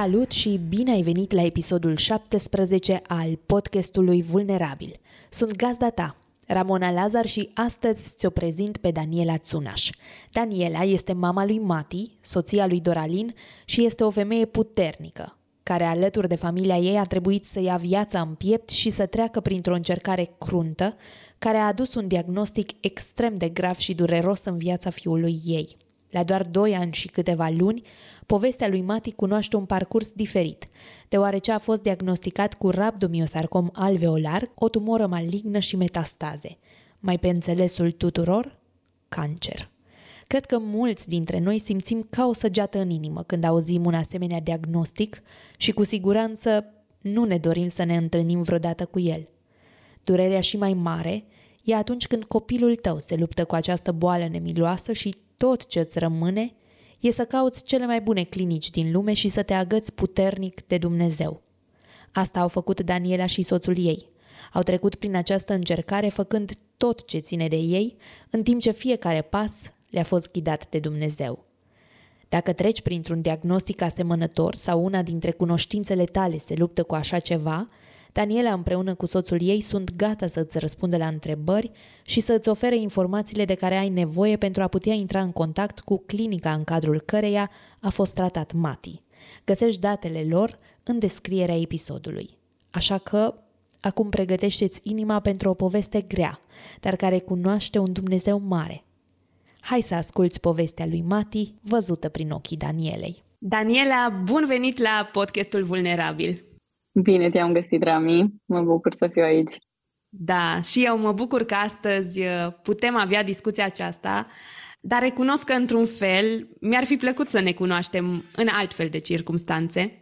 Salut și bine ai venit la episodul 17 al podcastului Vulnerabil. Sunt gazda ta, Ramona Lazar și astăzi ți-o prezint pe Daniela Tsunaș. Daniela este mama lui Mati, soția lui Doralin și este o femeie puternică, care alături de familia ei a trebuit să ia viața în piept și să treacă printr-o încercare cruntă, care a adus un diagnostic extrem de grav și dureros în viața fiului ei. La doar 2 ani și câteva luni, povestea lui Mati cunoaște un parcurs diferit, deoarece a fost diagnosticat cu rabdomiosarcom alveolar, o tumoră malignă și metastaze. Mai pe înțelesul tuturor, cancer. Cred că mulți dintre noi simțim ca o săgeată în inimă când auzim un asemenea diagnostic și cu siguranță nu ne dorim să ne întâlnim vreodată cu el. Durerea și mai mare e atunci când copilul tău se luptă cu această boală nemiloasă și tot ce îți rămâne e să cauți cele mai bune clinici din lume și să te agăți puternic de Dumnezeu. Asta au făcut Daniela și soțul ei. Au trecut prin această încercare făcând tot ce ține de ei, în timp ce fiecare pas le-a fost ghidat de Dumnezeu. Dacă treci printr-un diagnostic asemănător sau una dintre cunoștințele tale se luptă cu așa ceva, Daniela împreună cu soțul ei sunt gata să îți răspundă la întrebări și să îți ofere informațiile de care ai nevoie pentru a putea intra în contact cu clinica în cadrul căreia a fost tratat Mati. Găsești datele lor în descrierea episodului. Așa că acum pregătește-ți inima pentru o poveste grea, dar care cunoaște un Dumnezeu mare. Hai să asculți povestea lui Mati, văzută prin ochii Danielei. Daniela, bun venit la podcastul Vulnerabil! Bine te-am găsit, Rami. Mă bucur să fiu aici. Da, și eu mă bucur că astăzi uh, putem avea discuția aceasta, dar recunosc că, într-un fel, mi-ar fi plăcut să ne cunoaștem în altfel de circumstanțe.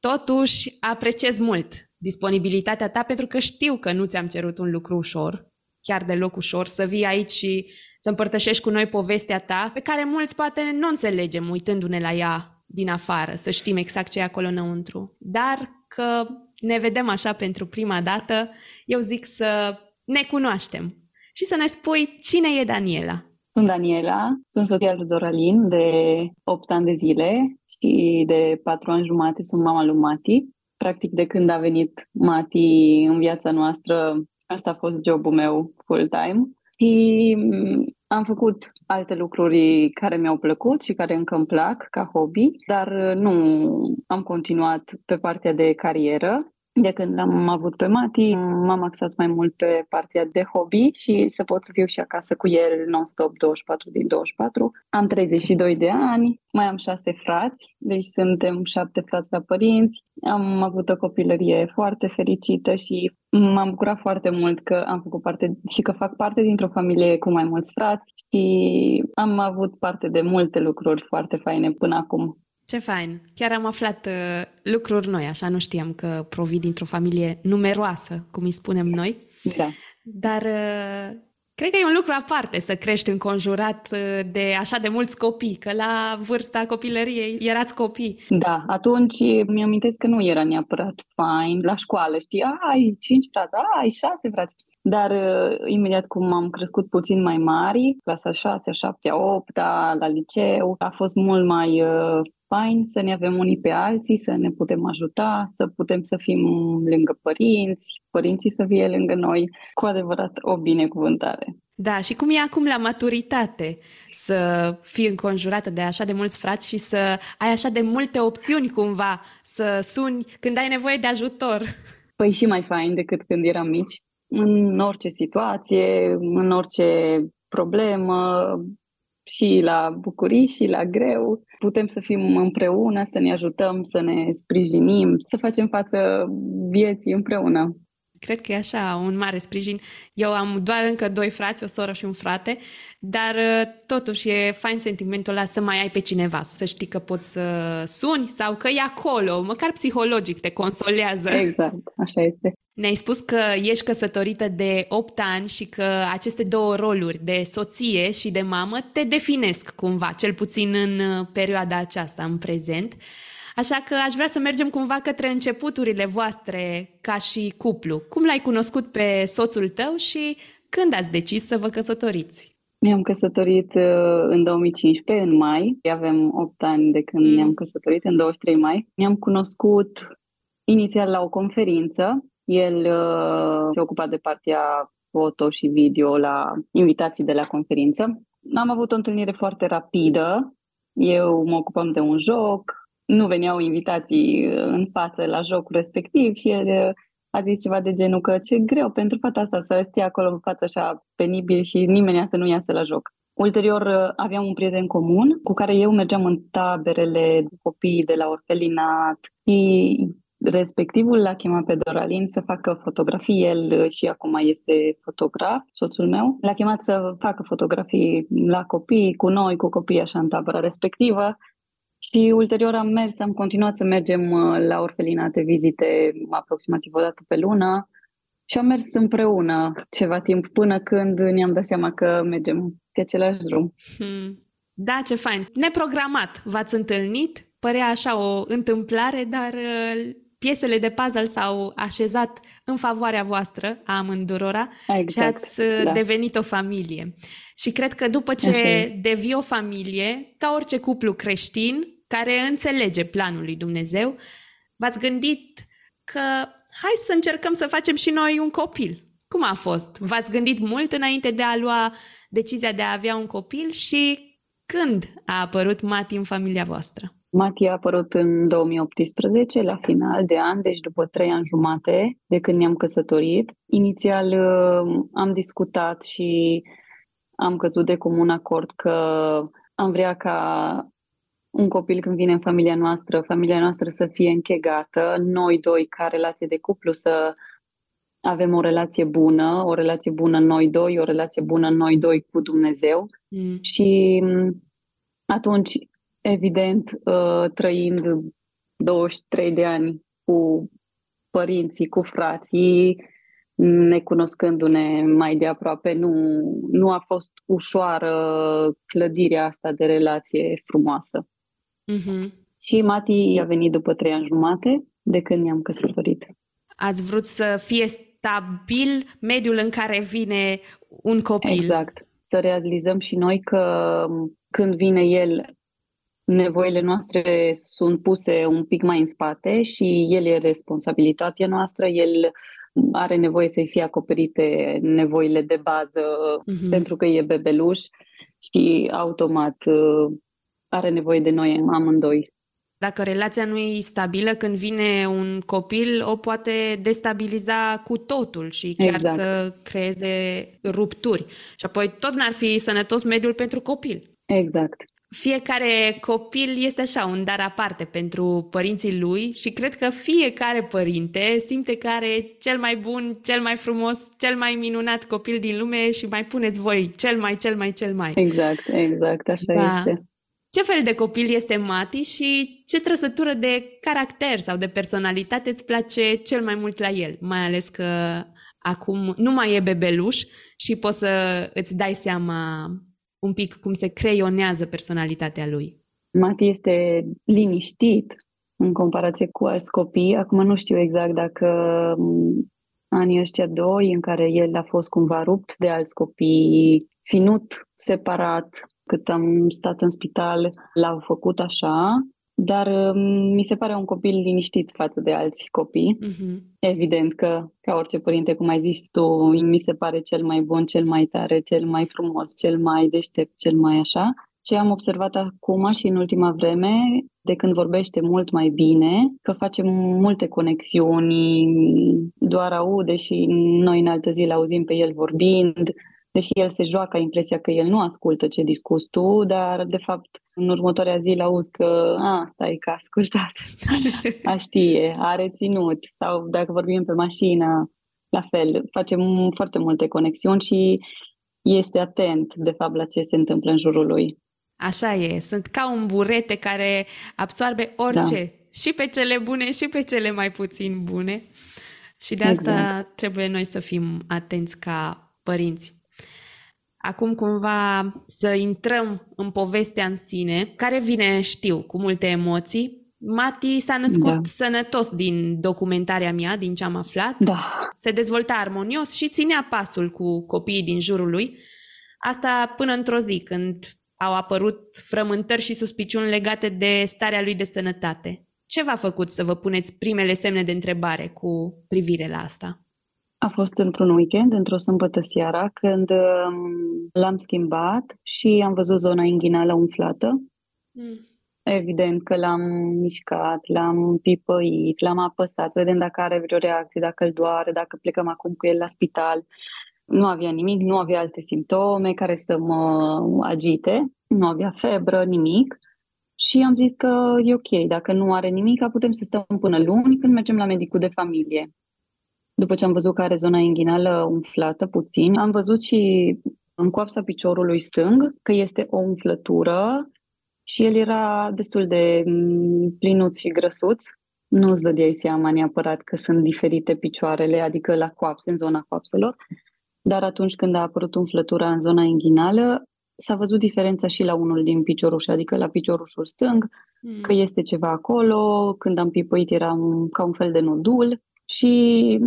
Totuși, apreciez mult disponibilitatea ta pentru că știu că nu ți-am cerut un lucru ușor, chiar deloc ușor, să vii aici și să împărtășești cu noi povestea ta, pe care mulți poate nu înțelegem uitându-ne la ea din afară, să știm exact ce e acolo înăuntru. Dar că ne vedem așa pentru prima dată, eu zic să ne cunoaștem și să ne spui cine e Daniela. Sunt Daniela, sunt soția lui Doralin de 8 ani de zile și de 4 ani jumate sunt mama lui Mati. Practic de când a venit Mati în viața noastră, asta a fost jobul meu full-time. Și am făcut alte lucruri care mi-au plăcut și care încă îmi plac ca hobby, dar uh, nu am continuat pe partea de carieră. De când am avut pe Mati, m-am axat mai mult pe partea de hobby și să pot să fiu și acasă cu el non-stop 24 din 24. Am 32 de ani, mai am șase frați, deci suntem șapte frați la părinți. Am avut o copilărie foarte fericită și m-am bucurat foarte mult că am făcut parte și că fac parte dintr-o familie cu mai mulți frați și am avut parte de multe lucruri foarte faine până acum. Ce fain! Chiar am aflat uh, lucruri noi, așa nu știam că provii dintr-o familie numeroasă, cum îi spunem noi. Da. Dar uh, cred că e un lucru aparte să crești înconjurat uh, de așa de mulți copii, că la vârsta copilăriei erați copii. Da, atunci mi-amintesc că nu era neapărat fain la școală, știi, ai cinci frați, ai șase frați. Dar uh, imediat cum am crescut puțin mai mari, clasa 6, 7, 8, la liceu, a fost mult mai uh, fain să ne avem unii pe alții, să ne putem ajuta, să putem să fim lângă părinți, părinții să fie lângă noi, cu adevărat o binecuvântare. Da, și cum e acum la maturitate să fii înconjurată de așa de mulți frați și să ai așa de multe opțiuni cumva să suni când ai nevoie de ajutor? Păi și mai fain decât când eram mici. În orice situație, în orice problemă, și la bucurii și la greu. Putem să fim împreună, să ne ajutăm, să ne sprijinim, să facem față vieții împreună. Cred că e așa un mare sprijin. Eu am doar încă doi frați, o soră și un frate, dar uh, totuși e fain sentimentul ăla să mai ai pe cineva, să știi că poți să suni sau că e acolo, măcar psihologic te consolează. Exact, așa este. Ne-ai spus că ești căsătorită de 8 ani și că aceste două roluri de soție și de mamă te definesc cumva, cel puțin în uh, perioada aceasta, în prezent. Așa că aș vrea să mergem cumva către începuturile voastre ca și cuplu. Cum l-ai cunoscut pe soțul tău și când ați decis să vă căsătoriți? Ne-am căsătorit uh, în 2015, în mai. Avem 8 ani de când mm. ne-am căsătorit, în 23 mai. Ne-am cunoscut inițial la o conferință. El uh, se ocupa de partea foto și video la invitații de la conferință. Am avut o întâlnire foarte rapidă. Eu mă ocupam de un joc, nu veneau invitații uh, în față la jocul respectiv și el uh, a zis ceva de genul că ce greu pentru fata asta să stea acolo în față așa penibil și nimeni să nu iasă la joc. Ulterior uh, aveam un prieten comun cu care eu mergeam în taberele de copii de la orfelinat și respectivul l-a chemat pe Doralin să facă fotografii, el și acum este fotograf, soțul meu. L-a chemat să facă fotografii la copii, cu noi, cu copii așa în tabăra respectivă și ulterior am mers, am continuat să mergem uh, la orfelinate, vizite aproximativ o dată pe lună și am mers împreună ceva timp până când ne-am dat seama că mergem pe același drum. Hmm. Da, ce fain. Neprogramat v-ați întâlnit, părea așa o întâmplare, dar uh, piesele de puzzle s-au așezat în favoarea voastră a amândurora exact, și ați uh, da. devenit o familie. Și cred că după ce Așa. devii o familie, ca orice cuplu creștin, care înțelege planul lui Dumnezeu, v-ați gândit că hai să încercăm să facem și noi un copil. Cum a fost? V-ați gândit mult înainte de a lua decizia de a avea un copil și când a apărut Mati în familia voastră? Mati a apărut în 2018, la final de an, deci după trei ani jumate de când ne-am căsătorit. Inițial uh, am discutat și am căzut de comun acord că am vrea ca un copil când vine în familia noastră, familia noastră să fie închegată, noi doi ca relație de cuplu să avem o relație bună, o relație bună noi doi, o relație bună noi doi cu Dumnezeu. Mm. Și mm, atunci, evident, uh, trăind 23 de ani cu părinții, cu frații, necunoscându-ne mai de aproape, nu, nu a fost ușoară clădirea asta de relație frumoasă. Mm-hmm. Și Mati a venit după trei ani jumate de când ne-am căsătorit. Ați vrut să fie stabil mediul în care vine un copil. Exact. Să realizăm și noi că când vine el, nevoile noastre sunt puse un pic mai în spate și el e responsabilitatea noastră, el are nevoie să-i fie acoperite nevoile de bază mm-hmm. pentru că e bebeluș și automat are nevoie de noi amândoi. Dacă relația nu e stabilă, când vine un copil, o poate destabiliza cu totul și chiar exact. să creeze rupturi. Și apoi tot n-ar fi sănătos mediul pentru copil. Exact. Fiecare copil este așa un dar aparte pentru părinții lui și cred că fiecare părinte simte că are cel mai bun, cel mai frumos, cel mai minunat copil din lume și mai puneți voi cel mai, cel mai, cel mai. Exact, exact, așa da. este. Ce fel de copil este Mati și ce trăsătură de caracter sau de personalitate îți place cel mai mult la el? Mai ales că acum nu mai e bebeluș și poți să îți dai seama un pic cum se creionează personalitatea lui. Mati este liniștit în comparație cu alți copii. Acum nu știu exact dacă anii ăștia doi în care el a fost cumva rupt de alți copii, ținut separat, cât am stat în spital, l-au făcut așa, dar um, mi se pare un copil liniștit față de alți copii. Uh-huh. Evident că, ca orice părinte, cum ai zis tu, mi se pare cel mai bun, cel mai tare, cel mai frumos, cel mai deștept, cel mai așa. Ce am observat acum și în ultima vreme, de când vorbește mult mai bine, că face multe conexiuni, doar aude și noi în altă zi auzim pe el vorbind, deși el se joacă impresia că el nu ascultă ce discuți tu, dar de fapt în următoarea zi auzi că a, stai că a ascultat, a știe, a reținut sau dacă vorbim pe mașină, la fel, facem foarte multe conexiuni și este atent, de fapt, la ce se întâmplă în jurul lui. Așa e, sunt ca un burete care absorbe orice, da. și pe cele bune și pe cele mai puțin bune. Și de asta exact. trebuie noi să fim atenți ca părinți. Acum cumva să intrăm în povestea în sine, care vine, știu, cu multe emoții. Mati s-a născut da. sănătos din documentarea mea, din ce am aflat. Da. Se dezvolta armonios și ținea pasul cu copiii din jurul lui. Asta până într-o zi, când au apărut frământări și suspiciuni legate de starea lui de sănătate. Ce v-a făcut să vă puneți primele semne de întrebare cu privire la asta? A fost într-un weekend, într-o sâmbătă seara, când um, l-am schimbat și am văzut zona inghinală umflată. Mm. Evident că l-am mișcat, l-am pipăit, l-am apăsat, să vedem dacă are vreo reacție, dacă îl doare, dacă plecăm acum cu el la spital. Nu avea nimic, nu avea alte simptome care să mă agite, nu avea febră, nimic. Și am zis că e ok, dacă nu are nimic, putem să stăm până luni când mergem la medicul de familie. După ce am văzut că are zona inghinală umflată puțin, am văzut și în coapsa piciorului stâng că este o umflătură și el era destul de mm, plinuț și grăsuț. Nu îți dădeai seama neapărat că sunt diferite picioarele, adică la coapse, în zona coapselor. Dar atunci când a apărut umflătura în zona inghinală, s-a văzut diferența și la unul din picioruș, adică la piciorușul stâng, mm. că este ceva acolo. Când am pipăit era un, ca un fel de nodul. Și,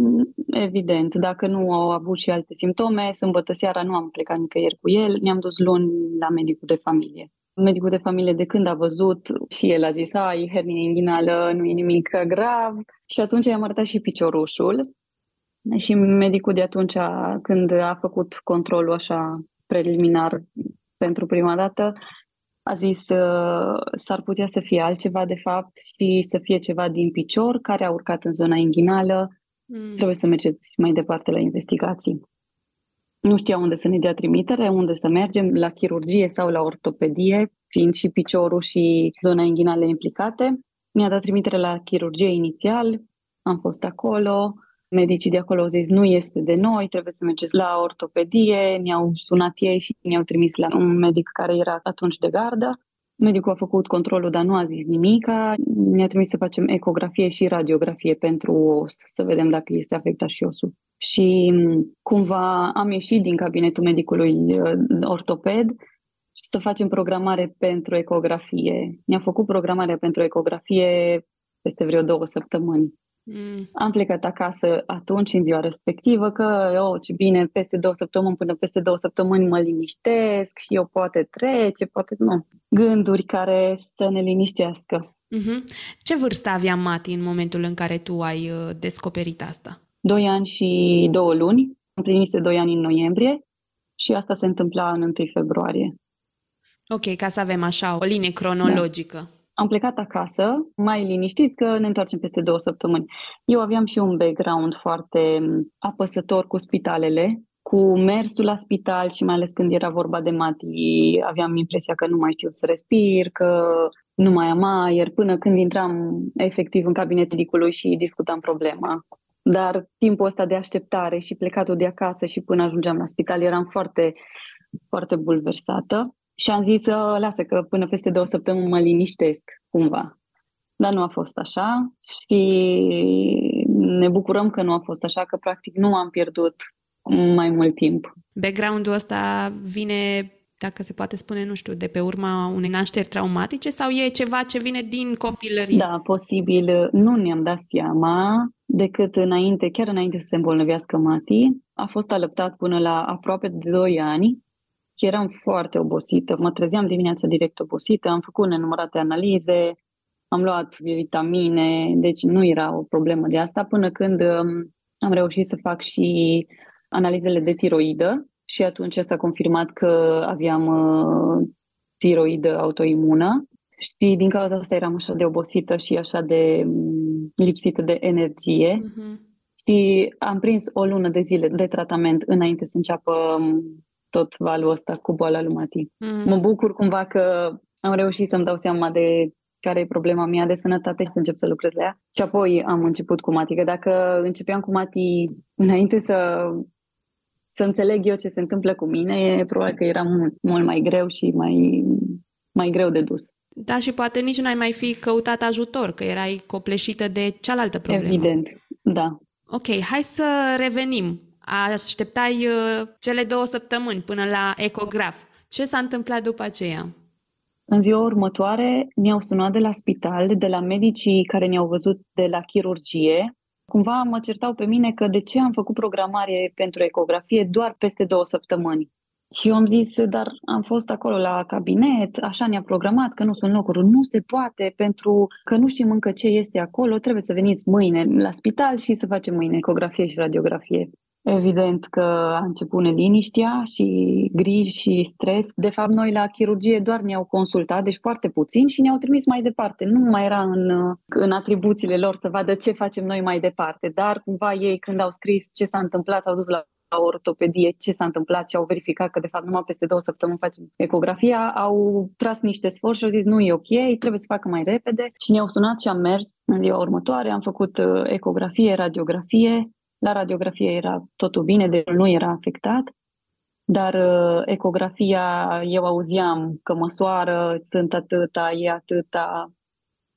evident, dacă nu au avut și alte simptome, sâmbătă seara nu am plecat nicăieri cu el, ne-am dus luni la medicul de familie. Medicul de familie de când a văzut și el a zis, ai hernie inghinală, nu e nimic grav. Și atunci i-am arătat și piciorușul. Și medicul de atunci, când a făcut controlul așa preliminar pentru prima dată, a zis uh, s-ar putea să fie altceva de fapt și să fie ceva din picior care a urcat în zona inghinală. Mm. Trebuie să mergeți mai departe la investigații. Nu știa unde să ne dea trimitere, unde să mergem, la chirurgie sau la ortopedie, fiind și piciorul și zona inghinală implicate. Mi-a dat trimitere la chirurgie inițial, am fost acolo, Medicii de acolo au zis nu este de noi, trebuie să mergeți la ortopedie, ne-au sunat ei și ne-au trimis la un medic care era atunci de gardă. Medicul a făcut controlul, dar nu a zis nimic. Ne-a trimis să facem ecografie și radiografie pentru os, să vedem dacă este afectat și osul. Și cumva am ieșit din cabinetul medicului uh, ortoped și să facem programare pentru ecografie. Ne-a făcut programarea pentru ecografie peste vreo două săptămâni. Mm. Am plecat acasă atunci, în ziua respectivă, că, oh, ce bine, peste două săptămâni până peste două săptămâni mă liniștesc și eu poate trece, poate nu. Gânduri care să ne liniștească. Mm-hmm. Ce vârstă avea Mati în momentul în care tu ai uh, descoperit asta? Doi ani și două luni. Împlinise doi ani în noiembrie și asta se întâmpla în 1 februarie. Ok, ca să avem așa o linie cronologică. Da am plecat acasă, mai liniștiți că ne întoarcem peste două săptămâni. Eu aveam și un background foarte apăsător cu spitalele, cu mersul la spital și mai ales când era vorba de Mati, aveam impresia că nu mai știu să respir, că nu mai am aer, până când intram efectiv în cabinetul medicului și discutam problema. Dar timpul ăsta de așteptare și plecatul de acasă și până ajungeam la spital eram foarte, foarte bulversată. Și am zis, lasă că până peste două săptămâni mă liniștesc cumva. Dar nu a fost așa și ne bucurăm că nu a fost așa, că practic nu am pierdut mai mult timp. Background-ul ăsta vine, dacă se poate spune, nu știu, de pe urma unei nașteri traumatice sau e ceva ce vine din copilărie? Da, posibil. Nu ne-am dat seama decât înainte, chiar înainte să se îmbolnăvească Mati. A fost alăptat până la aproape de 2 ani eram foarte obosită, mă trezeam dimineața direct obosită, am făcut nenumărate analize, am luat vitamine, deci nu era o problemă de asta, până când um, am reușit să fac și analizele de tiroidă și atunci s-a confirmat că aveam uh, tiroidă autoimună și din cauza asta eram așa de obosită și așa de um, lipsită de energie. Uh-huh. Și am prins o lună de zile de tratament înainte să înceapă um, tot valul ăsta cu boala lui Mati. Mm. Mă bucur cumva că am reușit să-mi dau seama de care e problema mea de sănătate să încep să lucrez la ea. Și apoi am început cu Mati, că dacă începeam cu Mati înainte să, să înțeleg eu ce se întâmplă cu mine, e probabil că era mult, mult mai greu și mai, mai greu de dus. Da, și poate nici n-ai mai fi căutat ajutor, că erai copleșită de cealaltă problemă. Evident, da. Ok, hai să revenim. Așteptai uh, cele două săptămâni până la ecograf. Ce s-a întâmplat după aceea? În ziua următoare ne-au sunat de la spital, de la medicii care ne-au văzut de la chirurgie. Cumva mă certau pe mine că de ce am făcut programare pentru ecografie doar peste două săptămâni. Și eu am zis, dar am fost acolo la cabinet, așa ne-a programat că nu sunt locuri. Nu se poate pentru că nu știm încă ce este acolo, trebuie să veniți mâine la spital și să facem mâine ecografie și radiografie. Evident că a început neliniștea și griji și stres. De fapt, noi la chirurgie doar ne-au consultat, deci foarte puțin, și ne-au trimis mai departe. Nu mai era în, în atribuțiile lor să vadă ce facem noi mai departe, dar cumva ei când au scris ce s-a întâmplat s-au dus la la ortopedie ce s-a întâmplat și au verificat că de fapt numai peste două săptămâni facem ecografia, au tras niște sforți și au zis nu e ok, trebuie să facă mai repede și ne-au sunat și am mers în ziua următoare, am făcut uh, ecografie, radiografie, la radiografie era totul bine, deci nu era afectat, dar uh, ecografia, eu auziam că măsoară, sunt atâta, e atâta,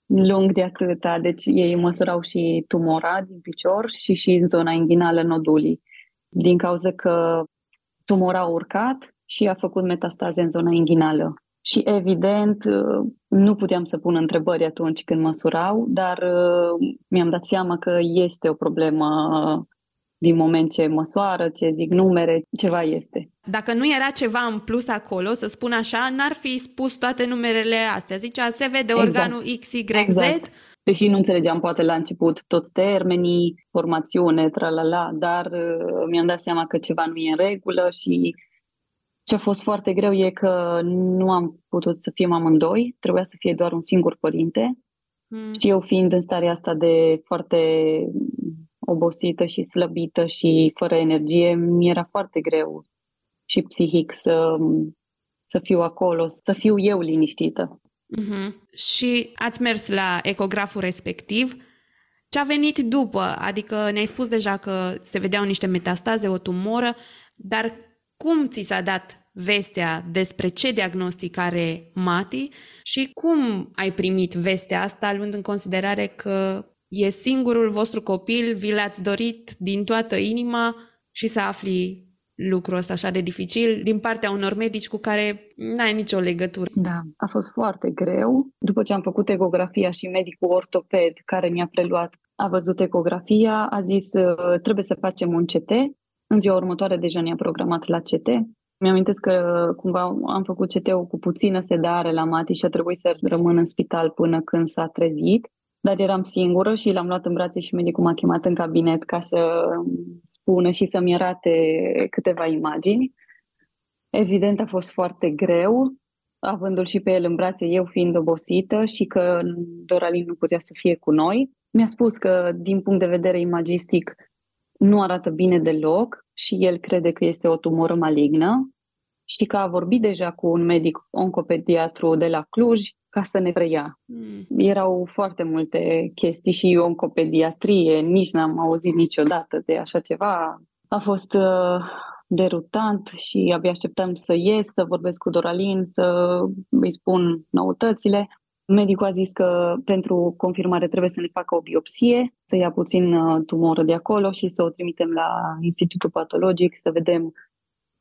lung de atâta, deci ei măsurau și tumora din picior și și în zona inghinală nodulii, din cauza că tumora a urcat și a făcut metastaze în zona inghinală. Și evident, uh, nu puteam să pun întrebări atunci când măsurau, dar uh, mi-am dat seama că este o problemă din moment ce măsoară, ce zic numere, ceva este. Dacă nu era ceva în plus acolo, să spun așa, n-ar fi spus toate numerele astea. Zicea, se vede exact. organul XYZ. Exact. Deși nu înțelegeam poate la început toți termenii, formațiune, tralala, dar uh, mi-am dat seama că ceva nu e în regulă și ce a fost foarte greu e că nu am putut să fim amândoi, trebuia să fie doar un singur părinte. Hmm. Și eu fiind în starea asta de foarte obosită și slăbită și fără energie, mi era foarte greu și psihic să, să fiu acolo, să fiu eu liniștită. Uh-huh. Și ați mers la ecograful respectiv. Ce a venit după? Adică ne-ai spus deja că se vedeau niște metastaze, o tumoră, dar cum ți s-a dat vestea despre ce diagnostic are Mati și cum ai primit vestea asta, luând în considerare că e singurul vostru copil, vi l-ați dorit din toată inima și să afli lucrul ăsta așa de dificil din partea unor medici cu care n-ai nicio legătură. Da, a fost foarte greu. După ce am făcut ecografia și medicul ortoped care mi-a preluat a văzut ecografia, a zis ă, trebuie să facem un CT. În ziua următoare deja ne-a programat la CT. Mi-am că cumva am făcut CT-ul cu puțină sedare la Mati și a trebuit să rămân în spital până când s-a trezit dar eram singură și l-am luat în brațe și medicul m-a chemat în cabinet ca să spună și să-mi arate câteva imagini. Evident a fost foarte greu, avându-l și pe el în brațe, eu fiind obosită și că Doralin nu putea să fie cu noi. Mi-a spus că din punct de vedere imagistic nu arată bine deloc și el crede că este o tumoră malignă și că a vorbit deja cu un medic oncopediatru de la Cluj ca să ne preia. Mm. Erau foarte multe chestii și oncopediatrie, nici n-am auzit niciodată de așa ceva. A fost uh, derutant și abia așteptam să ies, să vorbesc cu Doralin, să îi spun noutățile. Medicul a zis că pentru confirmare trebuie să ne facă o biopsie, să ia puțin uh, tumoră de acolo și să o trimitem la Institutul Patologic să vedem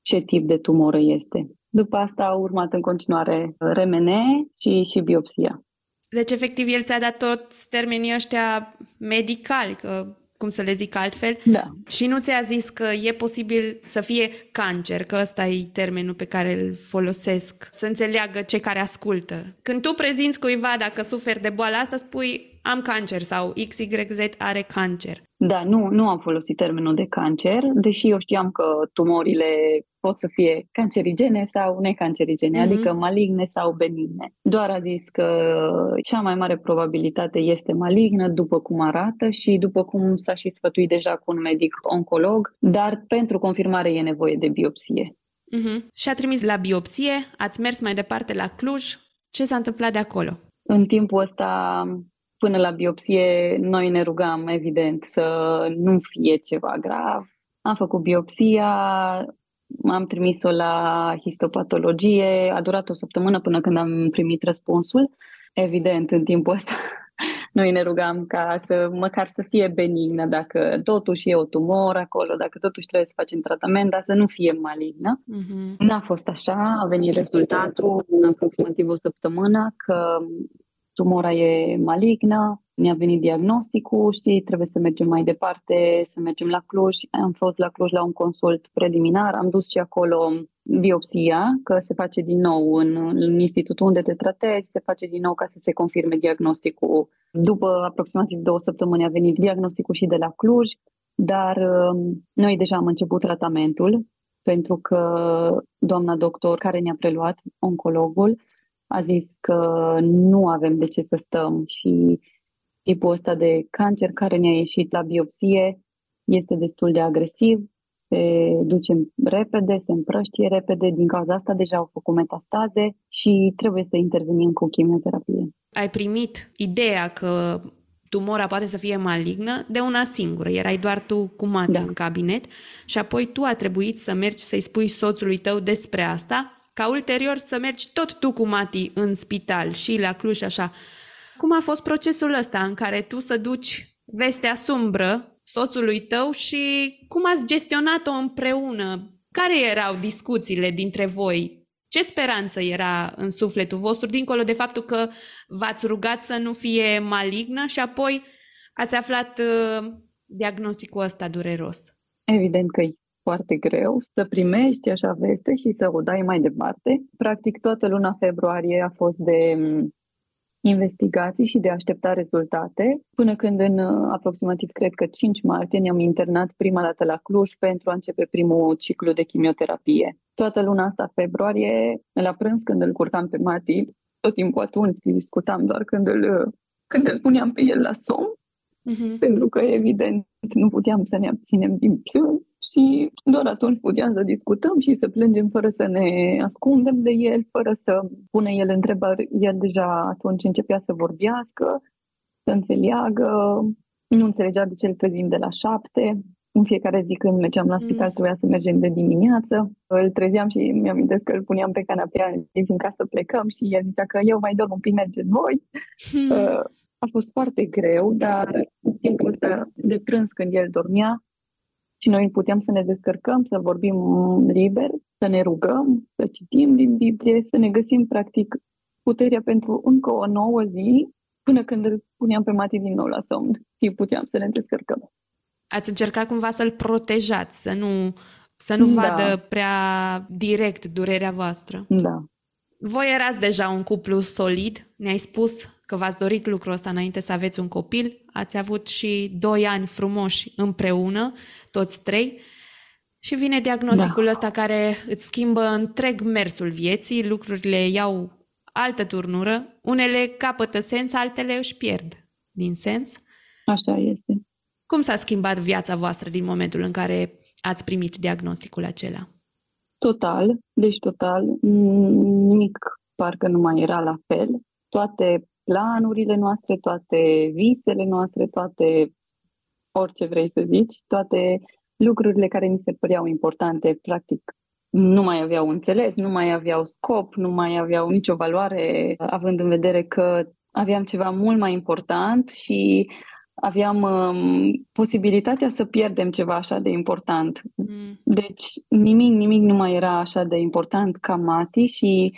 ce tip de tumoră este. După asta a urmat în continuare RMN și, și biopsia. Deci, efectiv, el ți-a dat tot termenii ăștia medicali, că cum să le zic altfel, da. și nu ți-a zis că e posibil să fie cancer, că ăsta e termenul pe care îl folosesc, să înțeleagă cei care ascultă. Când tu prezinți cuiva dacă suferi de boala asta, spui am cancer sau XYZ are cancer. Da, nu, nu am folosit termenul de cancer, deși eu știam că tumorile pot să fie cancerigene sau necancerigene, mm-hmm. adică maligne sau benigne. Doar a zis că cea mai mare probabilitate este malignă, după cum arată și după cum s-a și sfătuit deja cu un medic oncolog, dar pentru confirmare e nevoie de biopsie. Mm-hmm. Și a trimis la biopsie, ați mers mai departe la Cluj. Ce s-a întâmplat de acolo? În timpul ăsta, până la biopsie, noi ne rugam, evident, să nu fie ceva grav. Am făcut biopsia, am trimis-o la histopatologie, a durat o săptămână până când am primit răspunsul. Evident, în timpul ăsta noi ne rugam ca să măcar să fie benignă, dacă totuși e o tumoră acolo, dacă totuși trebuie să facem tratament, dar să nu fie malignă. Uh-huh. N-a fost așa, a venit rezultatul în aproximativ o săptămână că tumora e malignă, ne-a venit diagnosticul și trebuie să mergem mai departe, să mergem la Cluj. Am fost la Cluj la un consult preliminar, am dus și acolo biopsia, că se face din nou în, în institutul unde te tratezi, se face din nou ca să se confirme diagnosticul. După aproximativ două săptămâni a venit diagnosticul și de la Cluj, dar um, noi deja am început tratamentul pentru că doamna doctor care ne-a preluat, oncologul, a zis că nu avem de ce să stăm și tipul ăsta de cancer care ne-a ieșit la biopsie este destul de agresiv, se duce repede, se împrăștie repede, din cauza asta deja au făcut metastaze și trebuie să intervenim cu chimioterapie. Ai primit ideea că tumora poate să fie malignă de una singură. Erai doar tu cu Mati da. în cabinet și apoi tu a trebuit să mergi să-i spui soțului tău despre asta, ca ulterior să mergi tot tu cu Mati în spital și la Cluj așa. Cum a fost procesul ăsta în care tu să duci vestea sumbră soțului tău și cum ați gestionat-o împreună? Care erau discuțiile dintre voi? Ce speranță era în sufletul vostru, dincolo de faptul că v-ați rugat să nu fie malignă și apoi ați aflat uh, diagnosticul ăsta dureros? Evident că e foarte greu să primești așa veste și să o dai mai departe. Practic toată luna februarie a fost de investigații și de a aștepta rezultate, până când în uh, aproximativ, cred că 5 martie, ne-am internat prima dată la Cluj pentru a începe primul ciclu de chimioterapie. Toată luna asta, februarie, la prânz, când îl curcam pe Mati, tot timpul atunci discutam doar când îl, uh, când îl puneam pe el la somn, uh-huh. pentru că, evident, nu puteam să ne abținem din plâns și doar atunci puteam să discutăm și să plângem fără să ne ascundem de el, fără să pune el întrebări. El deja atunci începea să vorbească, să înțeleagă, nu înțelegea de ce îl trezim de la șapte. În fiecare zi când mergeam la spital mm. trebuia să mergem de dimineață. Îl trezeam și mi-am că îl puneam pe canapea din ca să plecăm și el zicea că eu mai dorm un pic, mergeți voi. Hmm. Uh, a fost foarte greu, dar în timpul ăsta de prânz când el dormea, și noi puteam să ne descărcăm, să vorbim liber, să ne rugăm, să citim din Biblie, să ne găsim practic puterea pentru încă o nouă zi până când îl puneam pe Mati din nou la somn și puteam să ne descărcăm. Ați încercat cumva să-l protejați, să nu, să nu da. vadă prea direct durerea voastră. Da. Voi erați deja un cuplu solid, ne-ai spus că v-ați dorit lucrul ăsta înainte să aveți un copil, ați avut și doi ani frumoși împreună, toți trei, și vine diagnosticul da. ăsta care îți schimbă întreg mersul vieții, lucrurile iau altă turnură, unele capătă sens, altele își pierd din sens. Așa este. Cum s-a schimbat viața voastră din momentul în care ați primit diagnosticul acela? Total, deci total, nimic parcă nu mai era la fel. Toate planurile noastre, toate visele noastre, toate orice vrei să zici, toate lucrurile care mi se păreau importante, practic, nu mai aveau înțeles, nu mai aveau scop, nu mai aveau nicio valoare, având în vedere că aveam ceva mult mai important și aveam um, posibilitatea să pierdem ceva așa de important. Mm. Deci nimic, nimic nu mai era așa de important ca Mati și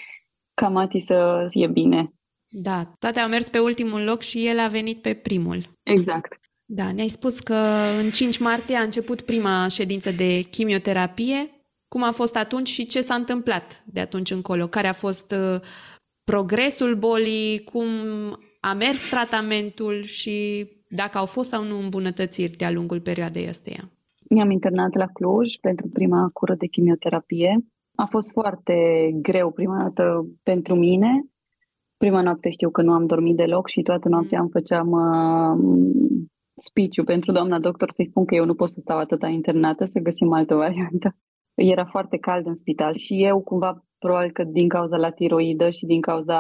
ca Mati să fie bine. Da, toate au mers pe ultimul loc și el a venit pe primul. Exact. Da, ne-ai spus că în 5 martie a început prima ședință de chimioterapie. Cum a fost atunci și ce s-a întâmplat de atunci încolo? Care a fost uh, progresul bolii? Cum a mers tratamentul și dacă au fost sau nu îmbunătățiri de-a lungul perioadei ăsteia? Mi-am internat la Cluj pentru prima cură de chimioterapie. A fost foarte greu prima dată pentru mine, Prima noapte știu că nu am dormit deloc și toată noaptea mm. îmi făceam uh, speech pentru doamna doctor să-i spun că eu nu pot să stau atâta internată, să găsim altă variantă. Era foarte cald în spital și eu cumva probabil că din cauza la tiroidă și din cauza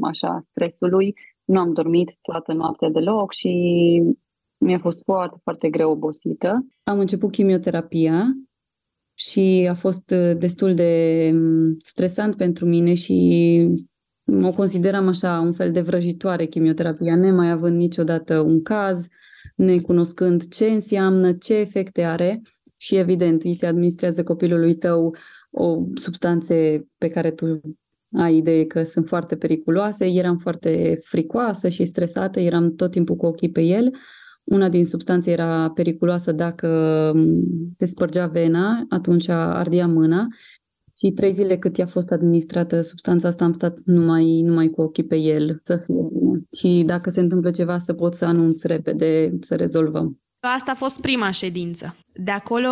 așa stresului, nu am dormit toată noaptea deloc și mi-a fost foarte, foarte greu obosită. Am început chimioterapia și a fost uh, destul de mm, stresant pentru mine și o consideram așa un fel de vrăjitoare chimioterapia, nemai având niciodată un caz, necunoscând ce înseamnă, ce efecte are și evident îi se administrează copilului tău o substanțe pe care tu ai idee că sunt foarte periculoase. Eram foarte fricoasă și stresată, eram tot timpul cu ochii pe el. Una din substanțe era periculoasă dacă te spărgea vena, atunci ardea mâna și trei zile cât i-a fost administrată substanța asta am stat numai, numai cu ochii pe el să fie bine. Și dacă se întâmplă ceva să pot să anunț repede, să rezolvăm. Asta a fost prima ședință. De acolo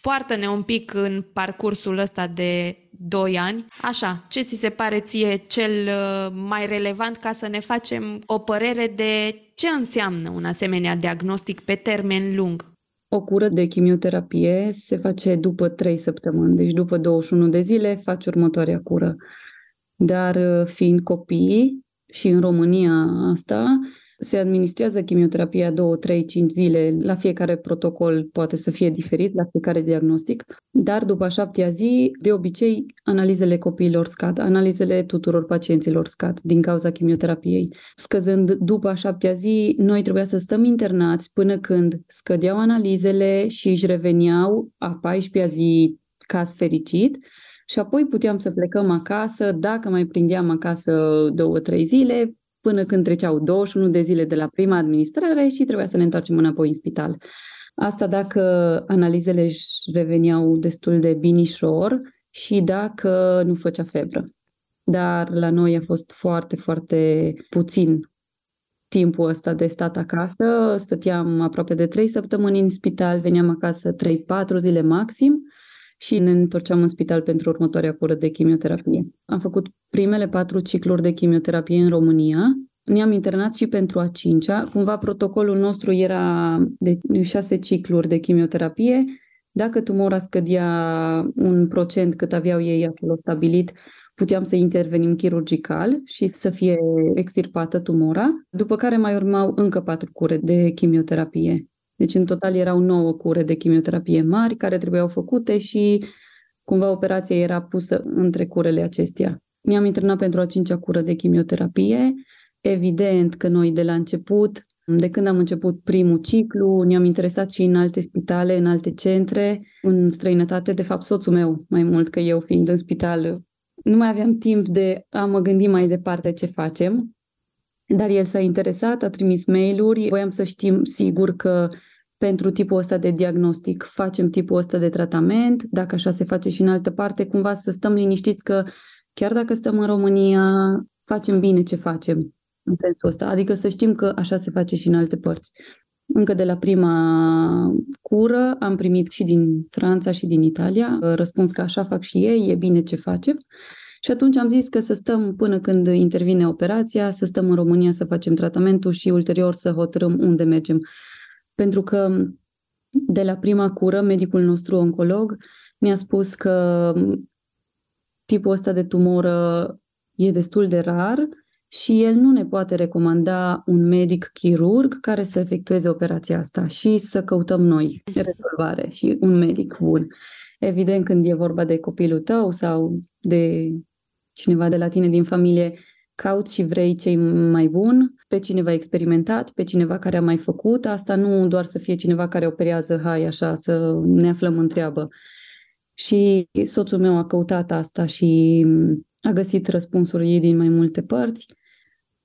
poartă-ne un pic în parcursul ăsta de 2 ani. Așa, ce ți se pare ție cel uh, mai relevant ca să ne facem o părere de ce înseamnă un asemenea diagnostic pe termen lung? O cură de chimioterapie se face după 3 săptămâni, deci după 21 de zile faci următoarea cură. Dar uh, fiind copii și în România asta, se administrează chimioterapia 2, 3, 5 zile. La fiecare protocol poate să fie diferit, la fiecare diagnostic, dar după a șaptea zi, de obicei, analizele copiilor scad, analizele tuturor pacienților scad din cauza chimioterapiei. Scăzând după a șaptea zi, noi trebuia să stăm internați până când scădeau analizele și își reveneau a 14-a zi caz fericit, și apoi puteam să plecăm acasă, dacă mai prindeam acasă două, trei zile, până când treceau 21 de zile de la prima administrare și trebuia să ne întoarcem înapoi în spital. Asta dacă analizele își reveneau destul de binișor și dacă nu făcea febră. Dar la noi a fost foarte, foarte puțin timpul ăsta de stat acasă. Stăteam aproape de 3 săptămâni în spital, veneam acasă 3-4 zile maxim și ne întorceam în spital pentru următoarea cură de chimioterapie. Am făcut primele patru cicluri de chimioterapie în România. Ne-am internat și pentru a cincea. Cumva protocolul nostru era de șase cicluri de chimioterapie. Dacă tumora scădea un procent cât aveau ei acolo stabilit, puteam să intervenim chirurgical și să fie extirpată tumora, după care mai urmau încă patru cure de chimioterapie. Deci în total erau nouă cure de chimioterapie mari care trebuiau făcute și cumva operația era pusă între curele acestea. Mi-am internat pentru a cincea cură de chimioterapie. Evident că noi de la început, de când am început primul ciclu, ne-am interesat și în alte spitale, în alte centre, în străinătate. De fapt, soțul meu, mai mult că eu fiind în spital, nu mai aveam timp de a mă gândi mai departe ce facem. Dar el s-a interesat, a trimis mail-uri. Voiam să știm sigur că pentru tipul ăsta de diagnostic facem tipul ăsta de tratament, dacă așa se face și în altă parte, cumva să stăm liniștiți că chiar dacă stăm în România, facem bine ce facem în sensul ăsta. Adică să știm că așa se face și în alte părți. Încă de la prima cură am primit și din Franța și din Italia răspuns că așa fac și ei, e bine ce facem. Și atunci am zis că să stăm până când intervine operația, să stăm în România să facem tratamentul și ulterior să hotărâm unde mergem. Pentru că de la prima cură, medicul nostru oncolog ne-a spus că tipul ăsta de tumoră e destul de rar și el nu ne poate recomanda un medic chirurg care să efectueze operația asta și să căutăm noi rezolvare și un medic bun. Evident, când e vorba de copilul tău sau de cineva de la tine din familie, cauți și vrei cei mai bun, pe cineva experimentat, pe cineva care a mai făcut, asta nu doar să fie cineva care operează, hai așa, să ne aflăm în treabă. Și soțul meu a căutat asta și a găsit răspunsuri ei din mai multe părți,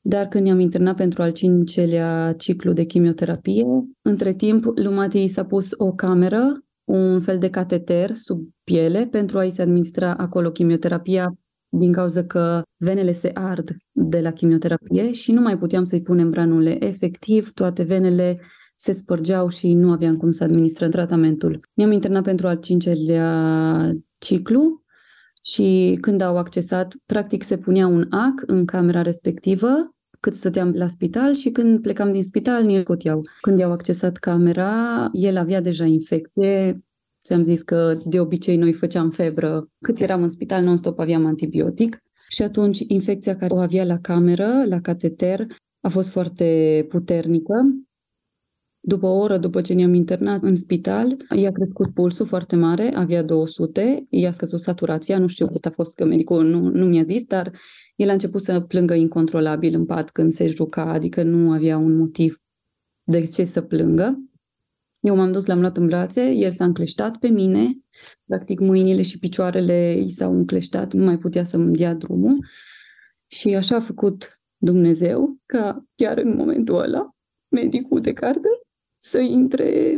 dar când ne-am internat pentru al cincelea ciclu de chimioterapie, între timp, Lumati s-a pus o cameră, un fel de cateter sub piele pentru a-i se administra acolo chimioterapia din cauza că venele se ard de la chimioterapie și nu mai puteam să-i punem branule. Efectiv, toate venele se spărgeau și nu aveam cum să administrăm tratamentul. Ne-am internat pentru al cincelea ciclu și când au accesat, practic se punea un ac în camera respectivă cât stăteam la spital și când plecam din spital ne scoteau. Când i-au accesat camera, el avea deja infecție Ți-am zis că de obicei noi făceam febră. Cât eram în spital, non-stop aveam antibiotic. Și atunci infecția care o avea la cameră, la cateter, a fost foarte puternică. După o oră după ce ne-am internat în spital, i-a crescut pulsul foarte mare, avea 200, i-a scăzut saturația, nu știu cât a fost, că medicul nu, nu mi-a zis, dar el a început să plângă incontrolabil în pat când se juca, adică nu avea un motiv de ce să plângă. Eu m-am dus, l-am luat în brațe, el s-a încleștat pe mine, practic mâinile și picioarele i s-au încleștat, nu mai putea să-mi dea drumul și așa a făcut Dumnezeu ca chiar în momentul ăla medicul de cardă să intre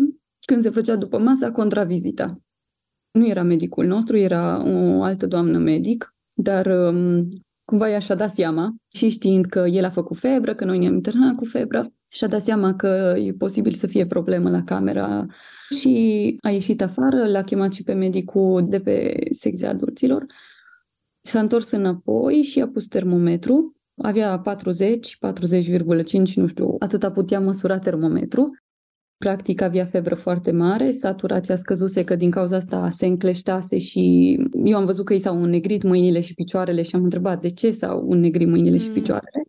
când se făcea după masa contravizita. Nu era medicul nostru, era o altă doamnă medic, dar um, cumva și-a dat seama și știind că el a făcut febră, că noi ne-am internat cu febră, și-a dat seama că e posibil să fie problemă la camera și a ieșit afară, l-a chemat și pe medicul de pe secția adulților. S-a întors înapoi și a pus termometru. Avea 40, 40,5, nu știu, atâta putea măsura termometru. Practic avea febră foarte mare, saturația scăzuse că din cauza asta se încleștase și eu am văzut că i s-au înnegrit mâinile și picioarele și am întrebat de ce s-au înnegrit mâinile mm. și picioarele.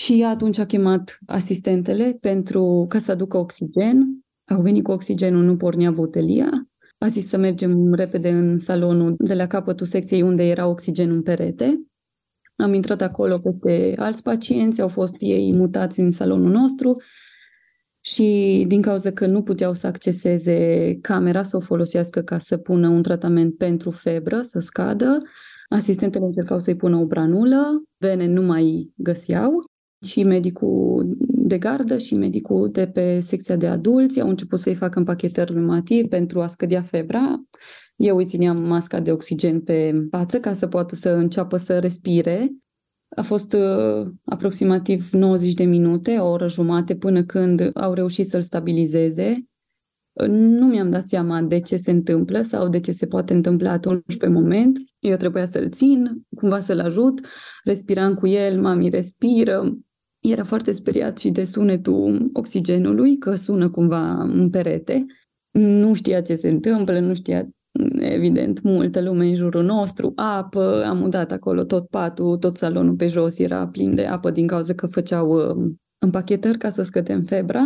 Și ea atunci a chemat asistentele pentru ca să aducă oxigen. Au venit cu oxigenul, nu pornea botelia. A zis să mergem repede în salonul de la capătul secției unde era oxigenul în perete. Am intrat acolo peste alți pacienți, au fost ei mutați în salonul nostru și din cauza că nu puteau să acceseze camera, să o folosească ca să pună un tratament pentru febră, să scadă, asistentele încercau să-i pună o branulă, vene nu mai găseau și medicul de gardă și medicul de pe secția de adulți au început să-i facă împachetări lui pentru a scădea febra. Eu îi țineam masca de oxigen pe față ca să poată să înceapă să respire. A fost uh, aproximativ 90 de minute, o oră jumate, până când au reușit să-l stabilizeze. Nu mi-am dat seama de ce se întâmplă sau de ce se poate întâmpla atunci pe moment. Eu trebuia să-l țin, cumva să-l ajut, respiram cu el, mami respiră, era foarte speriat și de sunetul oxigenului, că sună cumva în perete. Nu știa ce se întâmplă, nu știa evident, multă lume în jurul nostru, apă, am udat acolo tot patul, tot salonul pe jos era plin de apă din cauza că făceau uh, împachetări ca să scădem febra.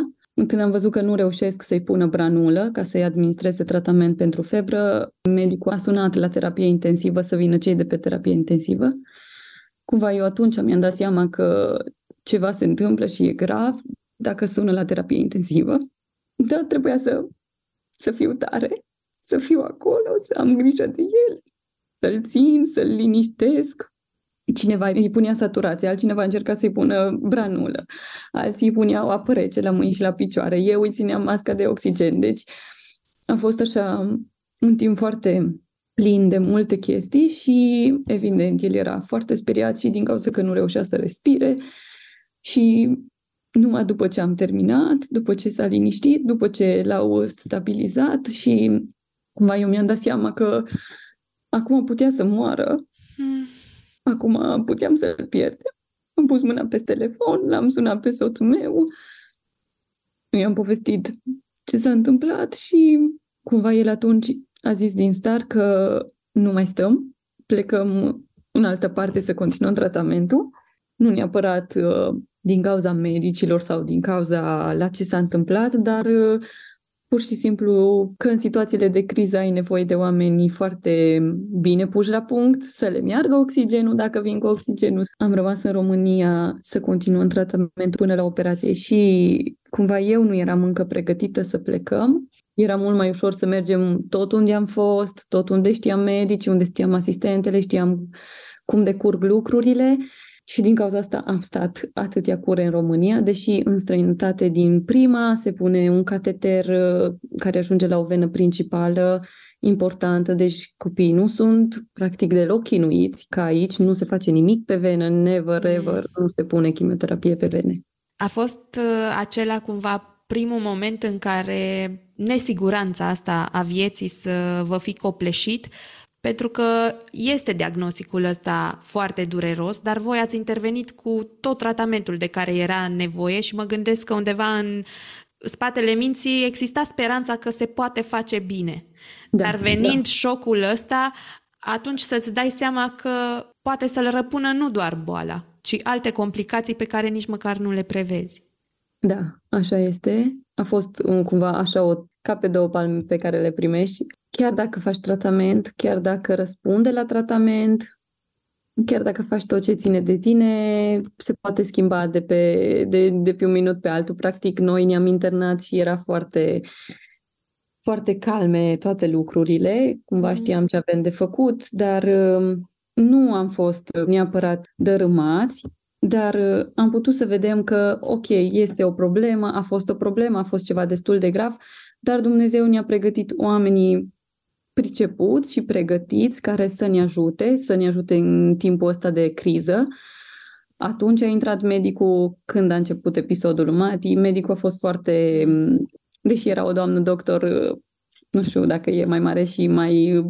Când am văzut că nu reușesc să-i pună branulă ca să-i administreze tratament pentru febră, medicul a sunat la terapie intensivă să vină cei de pe terapie intensivă. Cumva eu atunci mi-am dat seama că ceva se întâmplă și e grav dacă sună la terapie intensivă. Dar trebuia să, să fiu tare, să fiu acolo, să am grijă de el, să-l țin, să-l liniștesc. Cineva îi punea saturație, altcineva încerca să-i pună branulă, alții îi puneau apă rece la mâini și la picioare, eu îi țineam masca de oxigen. Deci a fost așa un timp foarte plin de multe chestii și, evident, el era foarte speriat și din cauza că nu reușea să respire și numai după ce am terminat, după ce s-a liniștit, după ce l-au stabilizat și cumva eu mi-am dat seama că acum putea să moară, mm. acum puteam să-l pierdem. Am pus mâna pe telefon, l-am sunat pe soțul meu, i-am povestit ce s-a întâmplat și cumva el atunci a zis din start că nu mai stăm, plecăm în altă parte să continuăm tratamentul. Nu neapărat uh, din cauza medicilor sau din cauza la ce s-a întâmplat, dar uh, pur și simplu că în situațiile de criză ai nevoie de oameni foarte bine puși la punct, să le meargă oxigenul dacă vin cu oxigenul. Am rămas în România să continuăm tratamentul până la operație și cumva eu nu eram încă pregătită să plecăm. Era mult mai ușor să mergem tot unde am fost, tot unde știam medici, unde știam asistentele, știam cum decurg lucrurile și din cauza asta am stat atâtea cure în România, deși în străinătate din prima se pune un cateter uh, care ajunge la o venă principală importantă, deci copiii nu sunt practic deloc chinuiți, ca aici nu se face nimic pe venă, never ever, mm. nu se pune chimioterapie pe vene. A fost uh, acela cumva primul moment în care nesiguranța asta a vieții să vă fi copleșit pentru că este diagnosticul ăsta foarte dureros, dar voi ați intervenit cu tot tratamentul de care era nevoie și mă gândesc că undeva în spatele minții exista speranța că se poate face bine. Da, Dar venind da. șocul ăsta, atunci să-ți dai seama că poate să-l răpună nu doar boala, ci alte complicații pe care nici măcar nu le prevezi. Da, așa este. A fost un, cumva așa o ca pe două palme pe care le primești. Chiar dacă faci tratament, chiar dacă răspunde la tratament, chiar dacă faci tot ce ține de tine, se poate schimba de pe, de, de pe un minut pe altul. Practic, noi ne-am internat și era foarte, foarte calme toate lucrurile. Cumva mm. știam ce avem de făcut, dar um, nu am fost neapărat dărâmați, dar uh, am putut să vedem că, ok, este o problemă, a fost o problemă, a fost ceva destul de grav, dar Dumnezeu ne-a pregătit oamenii pricepuți și pregătiți care să ne ajute, să ne ajute în timpul ăsta de criză. Atunci a intrat medicul când a început episodul Mati. Medicul a fost foarte, deși era o doamnă doctor, nu știu dacă e mai mare și mai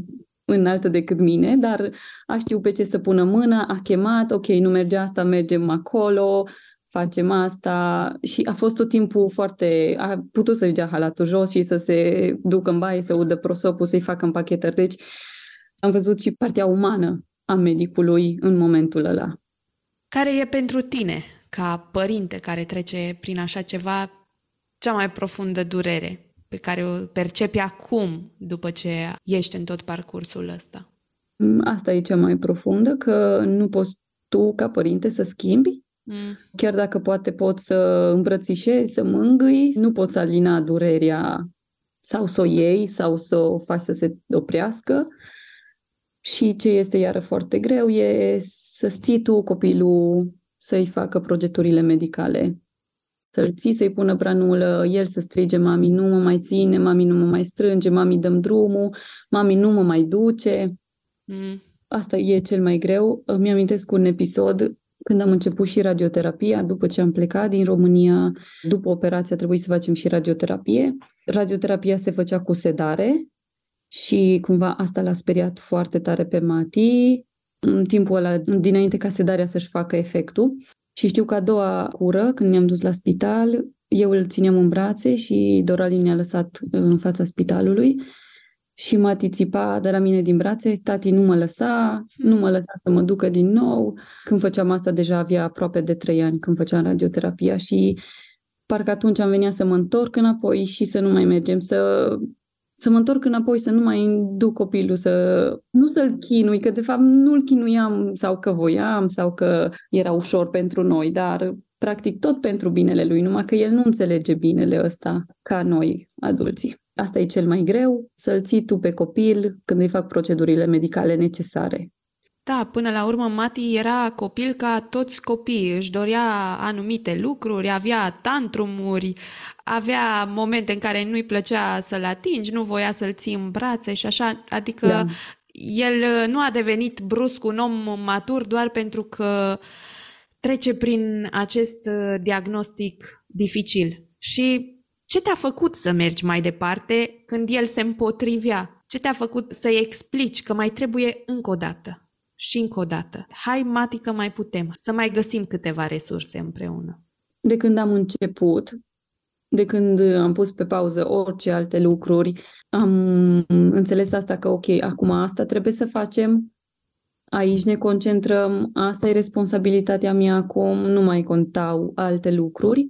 înaltă decât mine, dar a știu pe ce să pună mâna, a chemat, ok, nu merge asta, mergem acolo, facem asta și a fost tot timpul foarte, a putut să-i dea halatul jos și să se ducă în baie, să udă prosopul, să-i facă împachetări. Deci am văzut și partea umană a medicului în momentul ăla. Care e pentru tine, ca părinte care trece prin așa ceva, cea mai profundă durere pe care o percepi acum, după ce ești în tot parcursul ăsta? Asta e cea mai profundă, că nu poți tu, ca părinte, să schimbi Mm. Chiar dacă poate pot să îmbrățișezi, să mângâi, nu poți alina durerea sau să o iei sau să o faci să se oprească. Și ce este iară foarte greu e să ții tu copilul să-i facă progeturile medicale. Să-l ții, să-i pună branulă, el să strige, mami nu mă mai ține, mami nu mă mai strânge, mami dăm drumul, mami nu mă mai duce. Mm. Asta e cel mai greu. Îmi amintesc un episod când am început și radioterapia, după ce am plecat din România, după operație a trebuit să facem și radioterapie. Radioterapia se făcea cu sedare și cumva asta l-a speriat foarte tare pe Mati în timpul ăla, dinainte ca sedarea să-și facă efectul. Și știu că a doua cură, când ne-am dus la spital, eu îl țineam în brațe și Doralin ne-a lăsat în fața spitalului și Mati țipa de la mine din brațe, tati nu mă lăsa, nu mă lăsa să mă ducă din nou. Când făceam asta deja avea aproape de trei ani când făceam radioterapia și parcă atunci am venit să mă întorc înapoi și să nu mai mergem, să, să mă întorc înapoi, să nu mai duc copilul, să nu să-l chinui, că de fapt nu-l chinuiam sau că voiam sau că era ușor pentru noi, dar practic tot pentru binele lui, numai că el nu înțelege binele ăsta ca noi, adulții. Asta e cel mai greu, să-l ții tu pe copil când îi fac procedurile medicale necesare. Da, până la urmă Mati era copil ca toți copiii, își dorea anumite lucruri, avea tantrumuri, avea momente în care nu-i plăcea să-l atingi, nu voia să-l ții în brațe și așa, adică da. el nu a devenit brusc un om matur doar pentru că trece prin acest uh, diagnostic dificil. Și ce te-a făcut să mergi mai departe când el se împotrivea? Ce te-a făcut să-i explici că mai trebuie încă o dată și încă o dată? Hai, Mati, că mai putem, să mai găsim câteva resurse împreună. De când am început, de când am pus pe pauză orice alte lucruri, am înțeles asta că, ok, acum asta trebuie să facem, aici ne concentrăm, asta e responsabilitatea mea acum, nu mai contau alte lucruri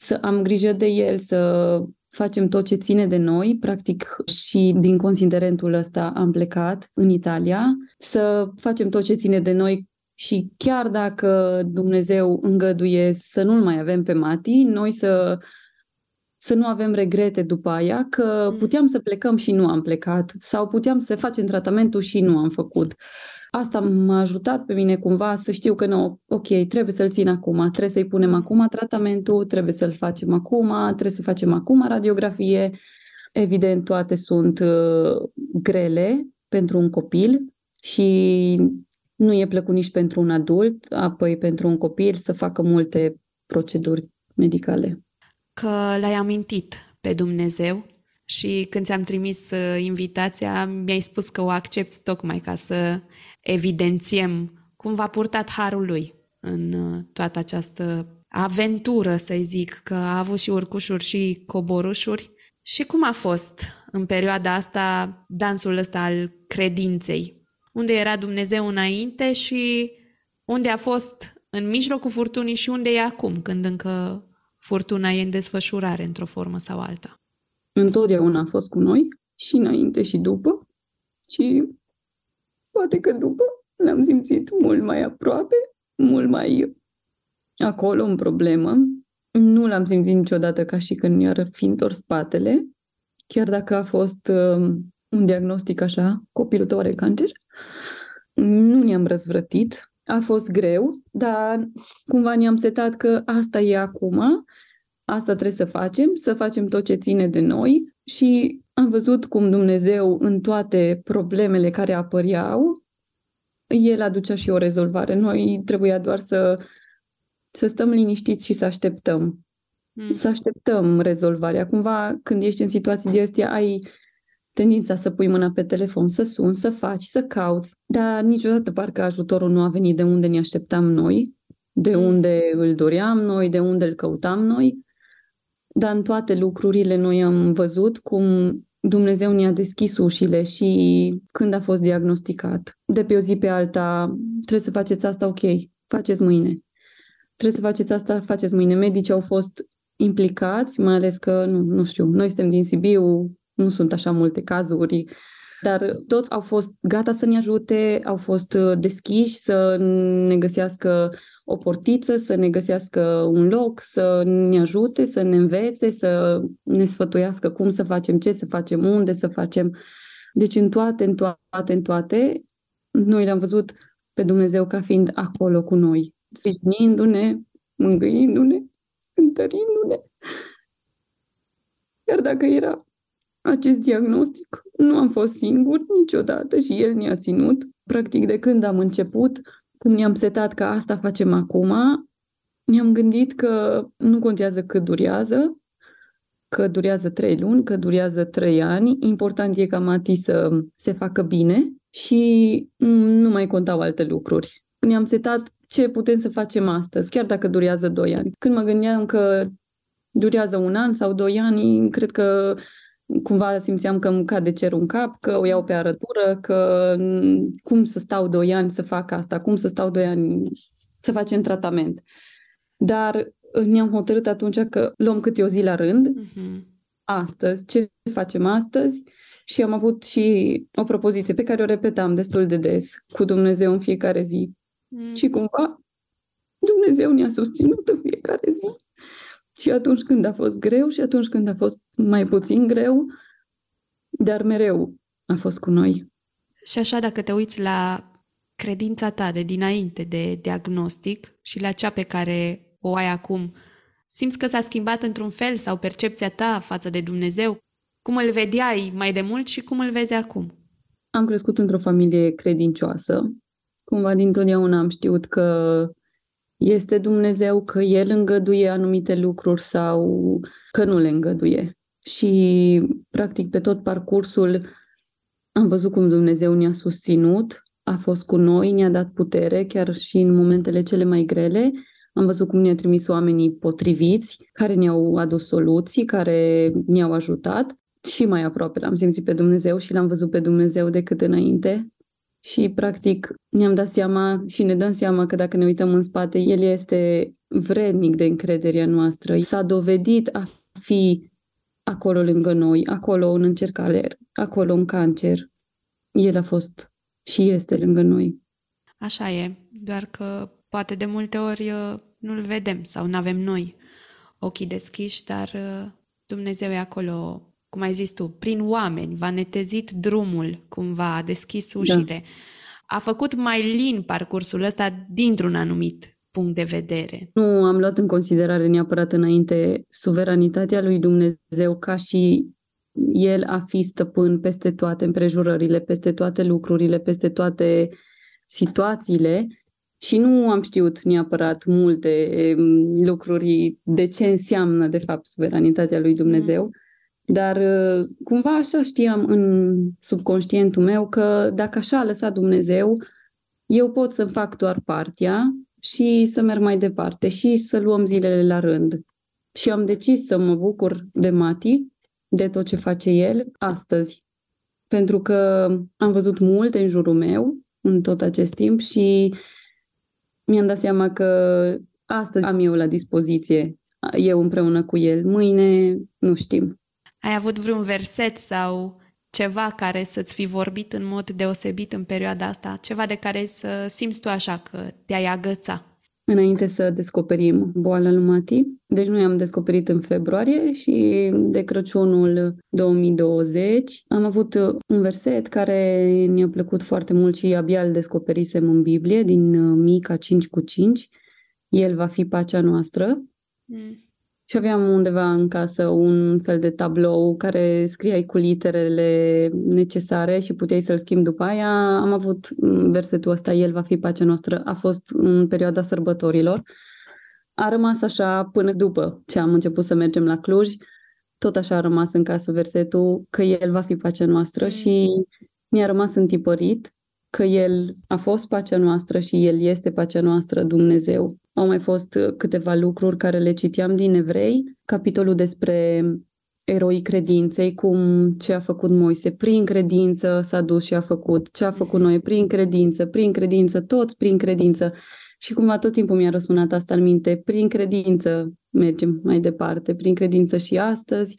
să am grijă de el, să facem tot ce ține de noi, practic și din considerentul ăsta am plecat în Italia, să facem tot ce ține de noi și chiar dacă Dumnezeu îngăduie să nu-l mai avem pe Mati, noi să să nu avem regrete după aia, că mm. puteam să plecăm și nu am plecat, sau puteam să facem tratamentul și nu am făcut. Asta m-a ajutat pe mine cumva să știu că nu, ok, trebuie să-l țin acum, trebuie să-i punem acum tratamentul, trebuie să-l facem acum, trebuie să facem acum radiografie. Evident, toate sunt uh, grele pentru un copil și nu e plăcut nici pentru un adult, apoi pentru un copil să facă multe proceduri medicale. Că l-ai amintit pe Dumnezeu și când ți-am trimis uh, invitația, mi-ai spus că o accepti tocmai ca să evidențiem cum v-a purtat harul lui în uh, toată această aventură, să zic, că a avut și urcușuri și coborușuri. Și cum a fost în perioada asta dansul ăsta al credinței? Unde era Dumnezeu înainte și unde a fost în mijlocul furtunii și unde e acum, când încă furtuna e în desfășurare într-o formă sau alta? Întotdeauna a fost cu noi, și înainte și după. Și poate că după l-am simțit mult mai aproape, mult mai acolo în problemă. Nu l-am simțit niciodată ca și când mi-ar fi întors spatele, chiar dacă a fost uh, un diagnostic așa, copilul tău are cancer. Nu ne-am răzvrătit, a fost greu, dar cumva ne-am setat că asta e acum, asta trebuie să facem, să facem tot ce ține de noi și am văzut cum Dumnezeu în toate problemele care apăreau, El aducea și o rezolvare. Noi trebuia doar să, să stăm liniștiți și să așteptăm. Mm. Să așteptăm rezolvarea. Cumva, când ești în situații de astea, ai tendința să pui mâna pe telefon, să suni, să faci, să cauți, dar niciodată parcă ajutorul nu a venit de unde ne așteptam noi, de mm. unde îl doream noi, de unde îl căutam noi, dar în toate lucrurile noi am văzut cum Dumnezeu ne-a deschis ușile și când a fost diagnosticat, de pe o zi pe alta, trebuie să faceți asta, ok, faceți mâine. Trebuie să faceți asta, faceți mâine. Medicii au fost implicați, mai ales că, nu, nu știu, noi suntem din Sibiu, nu sunt așa multe cazuri, dar toți au fost gata să ne ajute, au fost uh, deschiși să ne găsească o portiță, să ne găsească un loc, să ne ajute, să ne învețe, să ne sfătuiască cum să facem, ce să facem, unde să facem. Deci în toate, în toate, în toate, noi l-am văzut pe Dumnezeu ca fiind acolo cu noi, sprijinindu-ne, mângâindu-ne, întărindu-ne. Iar dacă era acest diagnostic, nu am fost singur niciodată și el ne-a ținut. Practic, de când am început, cum ne-am setat că asta facem acum, ne-am gândit că nu contează cât durează, că durează trei luni, că durează trei ani. Important e ca Mati să se facă bine și nu mai contau alte lucruri. Ne-am setat ce putem să facem astăzi, chiar dacă durează doi ani. Când mă gândeam că durează un an sau doi ani, cred că cumva simțeam că îmi cade cerul în cap, că o iau pe arătură, că cum să stau doi ani să fac asta, cum să stau doi ani să facem tratament. Dar ne-am hotărât atunci că luăm câte o zi la rând, uh-huh. astăzi, ce facem astăzi și am avut și o propoziție pe care o repetam destul de des cu Dumnezeu în fiecare zi. Uh-huh. Și cumva Dumnezeu ne-a susținut în fiecare zi și atunci când a fost greu și atunci când a fost mai puțin greu, dar mereu a fost cu noi. Și așa, dacă te uiți la credința ta de dinainte de diagnostic și la cea pe care o ai acum, simți că s-a schimbat într-un fel sau percepția ta față de Dumnezeu? Cum îl vedeai mai de mult și cum îl vezi acum? Am crescut într-o familie credincioasă. Cumva dintotdeauna am știut că este Dumnezeu, că El îngăduie anumite lucruri sau că nu le îngăduie. Și, practic, pe tot parcursul am văzut cum Dumnezeu ne-a susținut, a fost cu noi, ne-a dat putere, chiar și în momentele cele mai grele. Am văzut cum ne-a trimis oamenii potriviți, care ne-au adus soluții, care ne-au ajutat. Și mai aproape l-am simțit pe Dumnezeu și l-am văzut pe Dumnezeu decât înainte și practic ne-am dat seama și ne dăm seama că dacă ne uităm în spate, el este vrednic de încrederea noastră. S-a dovedit a fi acolo lângă noi, acolo în încercare, acolo în cancer. El a fost și este lângă noi. Așa e, doar că poate de multe ori uh, nu-l vedem sau nu avem noi ochii deschiși, dar uh, Dumnezeu e acolo cum ai zis tu, prin oameni, v-a netezit drumul, cumva, a deschis da. ușile. Da. A făcut mai lin parcursul ăsta dintr-un anumit punct de vedere. Nu am luat în considerare neapărat înainte suveranitatea lui Dumnezeu ca și el a fi stăpân peste toate împrejurările, peste toate lucrurile, peste toate situațiile și nu am știut neapărat multe mm, lucruri de ce înseamnă de fapt suveranitatea lui Dumnezeu. Mm dar uh, cumva așa știam în subconștientul meu că dacă așa a lăsat Dumnezeu, eu pot să fac doar partea și să merg mai departe și să luăm zilele la rând. Și am decis să mă bucur de Mati, de tot ce face el astăzi. Pentru că am văzut multe în jurul meu în tot acest timp și mi-am dat seama că astăzi am eu la dispoziție, eu împreună cu el. Mâine nu știm. Ai avut vreun verset sau ceva care să-ți fi vorbit în mod deosebit în perioada asta? Ceva de care să simți tu așa că te-ai agăța? Înainte să descoperim boala lui Mati. Deci noi am descoperit în februarie și de Crăciunul 2020 am avut un verset care ne-a plăcut foarte mult și abia îl descoperisem în Biblie din Mica 5 cu 5. El va fi pacea noastră. Mm. Și aveam undeva în casă un fel de tablou care scriai cu literele necesare și puteai să-l schimbi după aia. Am avut versetul ăsta, El va fi pacea noastră, a fost în perioada sărbătorilor. A rămas așa până după ce am început să mergem la Cluj. Tot așa a rămas în casă versetul că El va fi pacea noastră mm. și mi-a rămas întipărit că El a fost pacea noastră și El este pacea noastră, Dumnezeu. Au mai fost uh, câteva lucruri care le citeam din evrei, capitolul despre eroii credinței, cum ce a făcut Moise, prin credință s-a dus și a făcut, ce a făcut noi, prin credință, prin credință, toți prin credință. Și cumva tot timpul mi-a răsunat asta în minte, prin credință mergem mai departe, prin credință și astăzi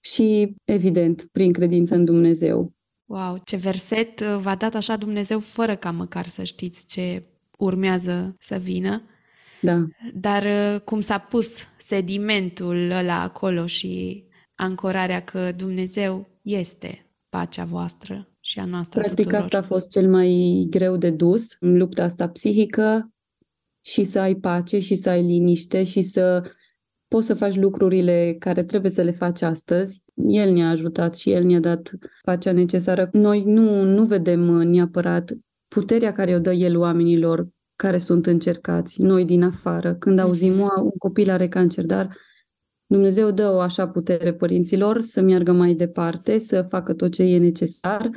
și, evident, prin credință în Dumnezeu. Wow, ce verset uh, v-a dat așa Dumnezeu fără ca măcar să știți ce urmează să vină. Da. Dar uh, cum s-a pus sedimentul ăla acolo și ancorarea că Dumnezeu este pacea voastră și a noastră Practic tuturor. asta a fost cel mai greu de dus în lupta asta psihică și să ai pace și să ai liniște și să poți să faci lucrurile care trebuie să le faci astăzi. El ne-a ajutat și El ne-a dat pacea necesară. Noi nu, nu vedem neapărat puterea care o dă El oamenilor care sunt încercați, noi din afară, când auzim, mhm. un copil are cancer, dar Dumnezeu dă o așa putere părinților să meargă mai departe, să facă tot ce e necesar,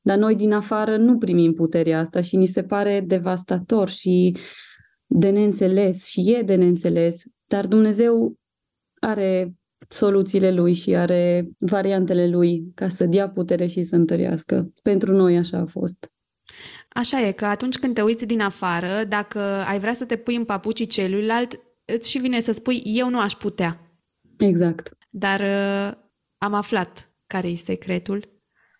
dar noi din afară nu primim puterea asta și ni se pare devastator și de neînțeles și e de neînțeles, dar Dumnezeu are soluțiile lui și are variantele lui ca să dea putere și să întărească. Pentru noi așa a fost. Așa e, că atunci când te uiți din afară, dacă ai vrea să te pui în papucii celuilalt, îți și vine să spui, eu nu aș putea. Exact. Dar uh, am aflat care e secretul.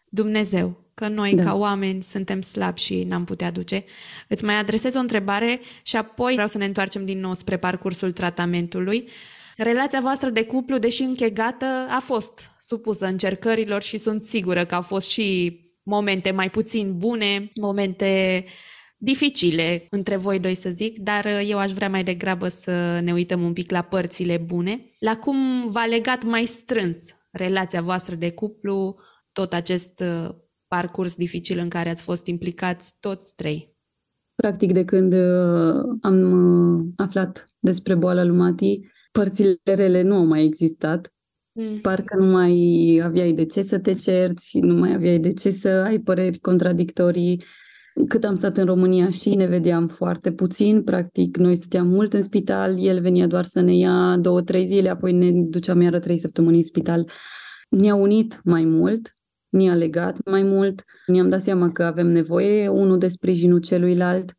Dumnezeu, că noi da. ca oameni suntem slabi și n-am putea duce. Îți mai adresez o întrebare și apoi vreau să ne întoarcem din nou spre parcursul tratamentului. Relația voastră de cuplu, deși închegată, a fost supusă încercărilor și sunt sigură că au fost și momente mai puțin bune, momente dificile între voi doi să zic, dar uh, eu aș vrea mai degrabă să ne uităm un pic la părțile bune, la cum v-a legat mai strâns relația voastră de cuplu, tot acest uh, parcurs dificil în care ați fost implicați toți trei. Practic, de când uh, am aflat despre boala lui Mati, părțile rele nu au mai existat. Mm. Parcă nu mai aveai de ce să te cerți, nu mai aveai de ce să ai păreri contradictorii. Cât am stat în România și ne vedeam foarte puțin, practic noi stăteam mult în spital, el venea doar să ne ia două, trei zile, apoi ne duceam iară trei săptămâni în spital. Ne-a unit mai mult, ne-a legat mai mult, ne-am dat seama că avem nevoie unul de sprijinul celuilalt,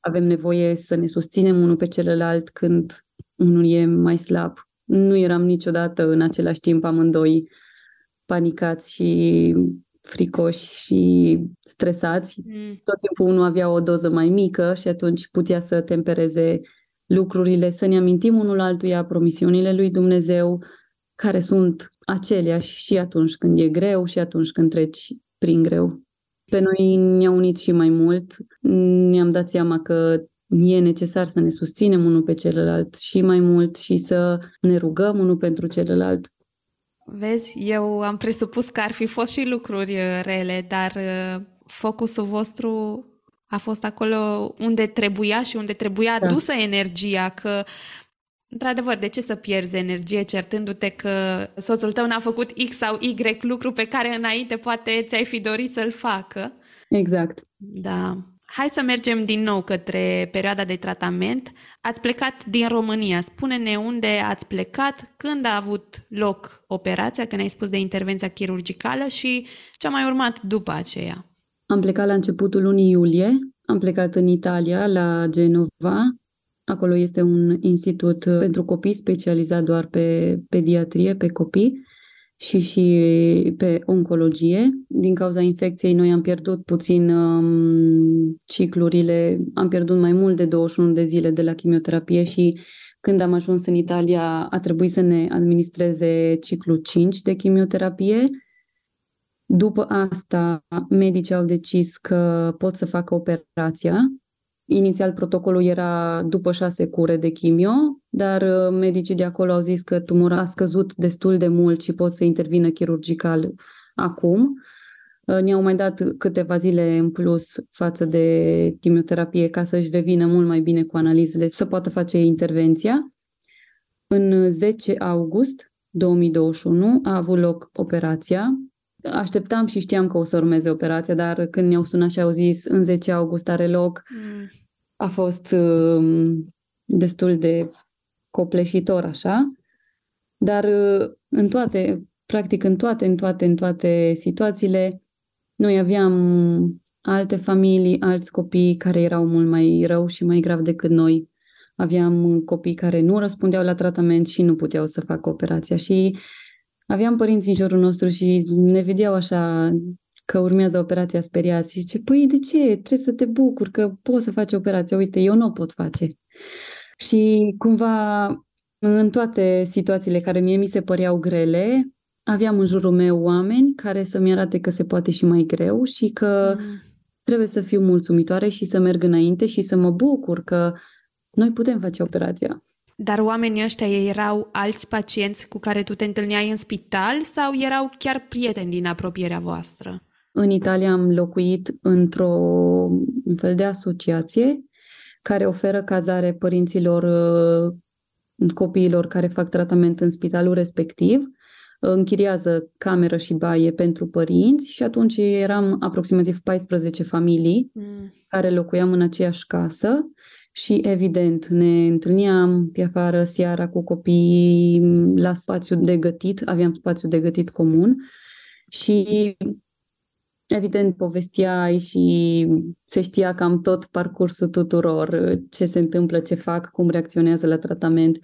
avem nevoie să ne susținem unul pe celălalt când unul e mai slab nu eram niciodată în același timp amândoi panicați și fricoși și stresați. Mm. Tot timpul unul avea o doză mai mică și atunci putea să tempereze lucrurile, să ne amintim unul altuia promisiunile lui Dumnezeu, care sunt aceleași și atunci când e greu și atunci când treci prin greu. Pe noi ne-a unit și mai mult, ne-am dat seama că e necesar să ne susținem unul pe celălalt și mai mult și să ne rugăm unul pentru celălalt. Vezi, eu am presupus că ar fi fost și lucruri uh, rele, dar uh, focusul vostru a fost acolo unde trebuia și unde trebuia da. dusă energia, că Într-adevăr, de ce să pierzi energie certându-te că soțul tău n-a făcut X sau Y lucru pe care înainte poate ți-ai fi dorit să-l facă? Exact. Da. Hai să mergem din nou către perioada de tratament. Ați plecat din România. Spune-ne unde ați plecat, când a avut loc operația, când ai spus de intervenția chirurgicală și ce a mai urmat după aceea. Am plecat la începutul lunii iulie. Am plecat în Italia, la Genova. Acolo este un institut pentru copii specializat doar pe pediatrie, pe copii și și pe oncologie. Din cauza infecției noi am pierdut puțin um, ciclurile, am pierdut mai mult de 21 de zile de la chimioterapie și când am ajuns în Italia a trebuit să ne administreze ciclu 5 de chimioterapie. După asta, medicii au decis că pot să facă operația Inițial protocolul era după șase cure de chimio, dar uh, medicii de acolo au zis că tumora a scăzut destul de mult și pot să intervină chirurgical acum. Uh, ne-au mai dat câteva zile în plus față de chimioterapie ca să-și revină mult mai bine cu analizele, să poată face intervenția. În 10 august 2021 a avut loc operația. Așteptam și știam că o să urmeze operația, dar când ne-au sunat și au zis în 10 august are loc, mm a fost uh, destul de copleșitor așa, dar uh, în toate, practic în toate, în toate, în toate situațiile, noi aveam alte familii, alți copii care erau mult mai rău și mai grav decât noi. Aveam copii care nu răspundeau la tratament și nu puteau să facă operația și aveam părinți în jurul nostru și ne vedeau așa că urmează operația speriați și zice, păi de ce? Trebuie să te bucur că poți să faci operația. Uite, eu nu o pot face. Și cumva în toate situațiile care mie mi se păreau grele, aveam în jurul meu oameni care să-mi arate că se poate și mai greu și că mm. trebuie să fiu mulțumitoare și să merg înainte și să mă bucur că noi putem face operația. Dar oamenii ăștia erau alți pacienți cu care tu te întâlneai în spital sau erau chiar prieteni din apropierea voastră? În Italia am locuit într-o un fel de asociație care oferă cazare părinților uh, copiilor care fac tratament în spitalul respectiv, închiriază cameră și baie pentru părinți și atunci eram aproximativ 14 familii mm. care locuiam în aceeași casă și evident ne întâlneam pe afară seara cu copiii la spațiu de gătit, aveam spațiu de gătit comun și Evident, povesteai și se știa cam tot parcursul tuturor, ce se întâmplă, ce fac, cum reacționează la tratament.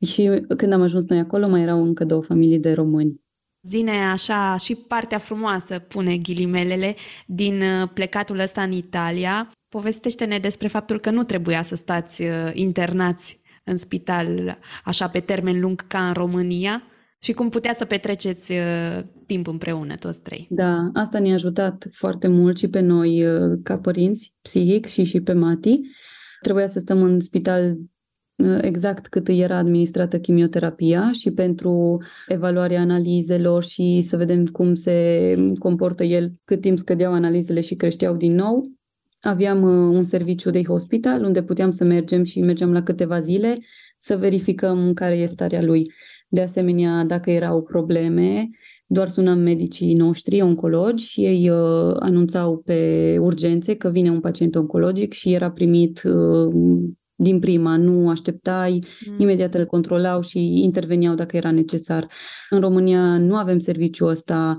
Și când am ajuns noi acolo, mai erau încă două familii de români. Zine așa și partea frumoasă, pune ghilimelele, din uh, plecatul ăsta în Italia. Povestește-ne despre faptul că nu trebuia să stați uh, internați în spital așa pe termen lung ca în România, și cum putea să petreceți uh, timp împreună toți trei. Da, asta ne-a ajutat foarte mult și pe noi uh, ca părinți, psihic și și pe Mati. Trebuia să stăm în spital uh, exact cât îi era administrată chimioterapia și pentru evaluarea analizelor și să vedem cum se comportă el, cât timp scădeau analizele și creșteau din nou. Aveam un serviciu de hospital unde puteam să mergem și mergeam la câteva zile să verificăm care este starea lui. De asemenea, dacă erau probleme, doar sunam medicii noștri, oncologi, și ei uh, anunțau pe urgențe că vine un pacient oncologic și era primit uh, din prima, nu așteptai, mm. imediat îl controlau și interveniau dacă era necesar. În România nu avem serviciul ăsta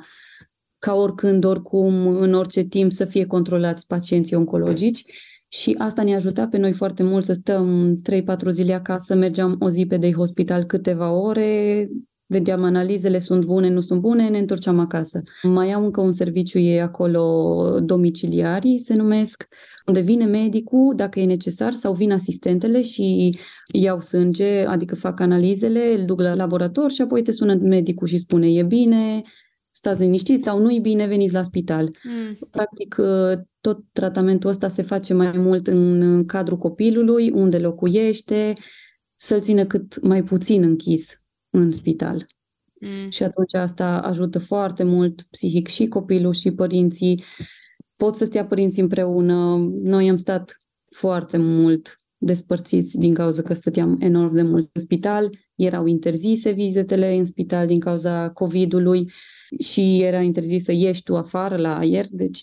ca oricând, oricum, în orice timp să fie controlați pacienții oncologici și asta ne-a ajutat pe noi foarte mult să stăm 3-4 zile acasă, mergeam o zi pe de hospital câteva ore, vedeam analizele, sunt bune, nu sunt bune, ne întorceam acasă. Mai au încă un serviciu, e acolo domiciliarii, se numesc, unde vine medicul dacă e necesar sau vin asistentele și iau sânge, adică fac analizele, îl duc la laborator și apoi te sună medicul și spune e bine, stați liniștiți sau nu-i bine, veniți la spital. Mm. Practic, ă, tot tratamentul ăsta se face mai mult în cadrul copilului, unde locuiește, să-l țină cât mai puțin închis în spital. Mm. Și atunci asta ajută foarte mult psihic și copilul și părinții. Pot să stea părinții împreună. Noi am stat foarte mult despărțiți din cauza că stăteam enorm de mult în spital. Erau interzise vizitele în spital din cauza COVID-ului și era interzis să ieși tu afară la aer, deci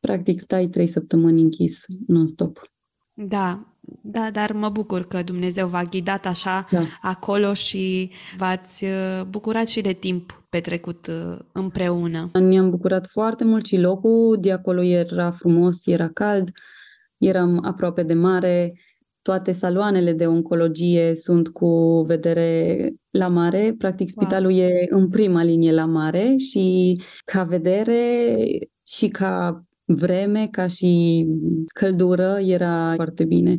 practic stai trei săptămâni închis non-stop. Da, da, dar mă bucur că Dumnezeu v-a ghidat așa da. acolo și v-ați uh, bucurat și de timp petrecut uh, împreună. Ne-am bucurat foarte mult și locul de acolo era frumos, era cald, eram aproape de mare, toate saloanele de oncologie sunt cu vedere la mare. Practic, spitalul wow. e în prima linie la mare și ca vedere și ca vreme, ca și căldură, era foarte bine.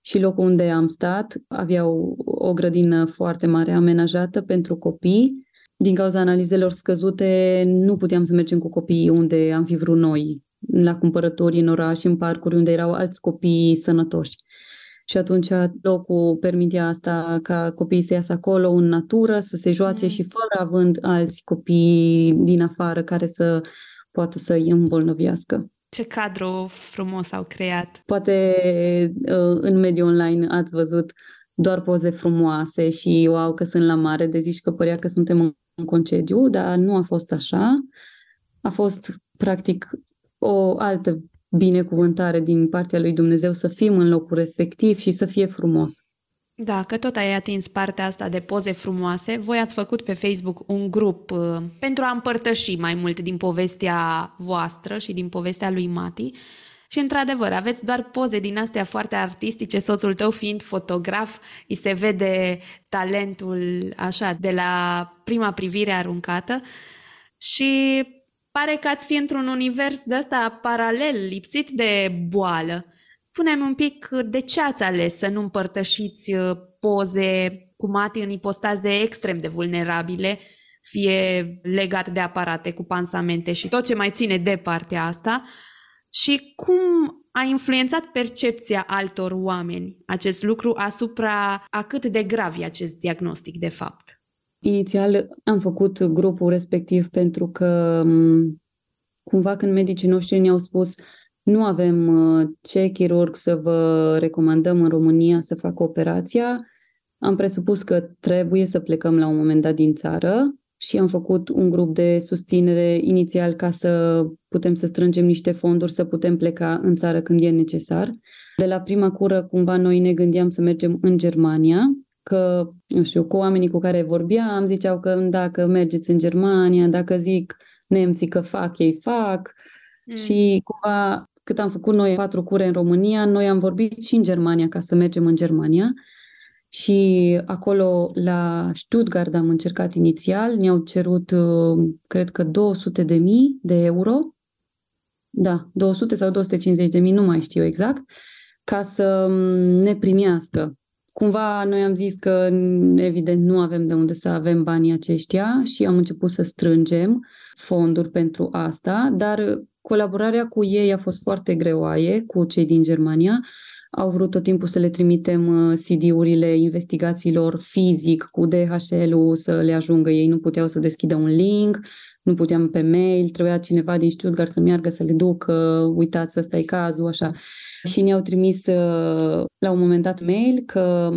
Și locul unde am stat avea o, o grădină foarte mare amenajată pentru copii. Din cauza analizelor scăzute, nu puteam să mergem cu copiii unde am fi vrut noi, la cumpărători în oraș, în parcuri unde erau alți copii sănătoși. Și atunci locul permitea asta ca copiii să iasă acolo în natură, să se joace mm. și fără având alți copii din afară care să poată să îi îmbolnăviască. Ce cadru frumos au creat! Poate uh, în mediul online ați văzut doar poze frumoase și wow că sunt la mare, de zici că părea că suntem în concediu, dar nu a fost așa. A fost practic o altă binecuvântare din partea lui Dumnezeu să fim în locul respectiv și să fie frumos. Da, că tot ai atins partea asta de poze frumoase. Voi ați făcut pe Facebook un grup uh, pentru a împărtăși mai mult din povestea voastră și din povestea lui Mati. Și într-adevăr, aveți doar poze din astea foarte artistice, soțul tău fiind fotograf, îi se vede talentul așa de la prima privire aruncată și pare că ați fi într-un univers de ăsta paralel, lipsit de boală. Spune-mi un pic de ce ați ales să nu împărtășiți uh, poze cu Mati în ipostaze extrem de vulnerabile, fie legat de aparate cu pansamente și tot ce mai ține de partea asta, și cum a influențat percepția altor oameni acest lucru asupra a cât de grav e acest diagnostic de fapt? Inițial am făcut grupul respectiv pentru că cumva când medicii noștri ne-au spus nu avem uh, ce chirurg să vă recomandăm în România să facă operația. Am presupus că trebuie să plecăm la un moment dat din țară și am făcut un grup de susținere inițial ca să putem să strângem niște fonduri, să putem pleca în țară când e necesar. De la prima cură, cumva, noi ne gândeam să mergem în Germania, că, nu știu, cu oamenii cu care vorbeam, ziceau că dacă mergeți în Germania, dacă zic nemții că fac, ei fac. Mm. Și cumva cât am făcut noi patru cure în România, noi am vorbit și în Germania ca să mergem în Germania. Și acolo, la Stuttgart, am încercat inițial, ne-au cerut, uh, cred că, 200 de mii de euro. Da, 200 sau 250 de mii, nu mai știu exact, ca să mm, ne primească. Cumva noi am zis că, evident, nu avem de unde să avem banii aceștia și am început să strângem fonduri pentru asta, dar Colaborarea cu ei a fost foarte greoaie, cu cei din Germania. Au vrut tot timpul să le trimitem uh, CD-urile investigațiilor fizic cu DHL-ul să le ajungă. Ei nu puteau să deschidă un link, nu puteam pe mail, trebuia cineva din Stuttgart să meargă să le ducă, uitați, ăsta e cazul, așa. Și ne-au trimis uh, la un moment dat mail că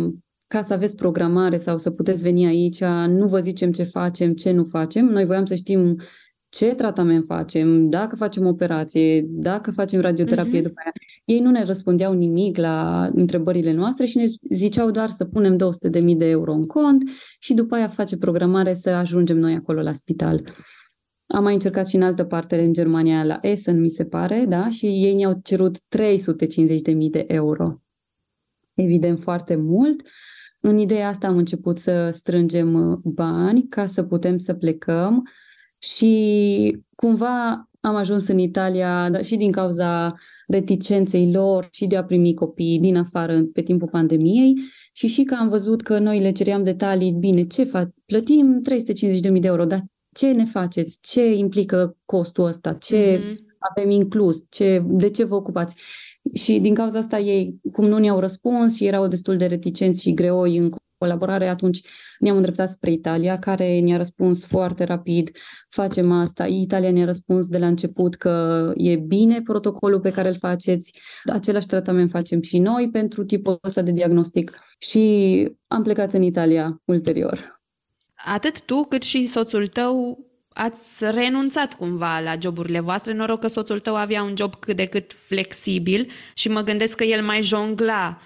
ca să aveți programare sau să puteți veni aici, nu vă zicem ce facem, ce nu facem. Noi voiam să știm ce tratament facem, dacă facem operație, dacă facem radioterapie uh-huh. după aia. Ei nu ne răspundeau nimic la întrebările noastre și ne ziceau doar să punem 200.000 de euro în cont și după aia face programare să ajungem noi acolo la spital. Am mai încercat și în altă parte, în Germania, la Essen, mi se pare, da? Și ei ne-au cerut 350.000 de euro. Evident, foarte mult. În ideea asta am început să strângem uh, bani ca să putem să plecăm și cumva am ajuns în Italia dar și din cauza reticenței lor și de a primi copii din afară pe timpul pandemiei și și că am văzut că noi le ceream detalii, bine, ce fac? Plătim 350.000 de euro, dar ce ne faceți? Ce implică costul ăsta? Ce mm-hmm. avem inclus? Ce, de ce vă ocupați? Și din cauza asta ei, cum nu ne-au răspuns și erau destul de reticenți și greoi în colaborare, atunci ne-am îndreptat spre Italia, care ne-a răspuns foarte rapid, facem asta. Italia ne-a răspuns de la început că e bine protocolul pe care îl faceți, același tratament facem și noi pentru tipul ăsta de diagnostic și am plecat în Italia ulterior. Atât tu cât și soțul tău ați renunțat cumva la joburile voastre. Noroc că soțul tău avea un job cât de cât flexibil și mă gândesc că el mai jongla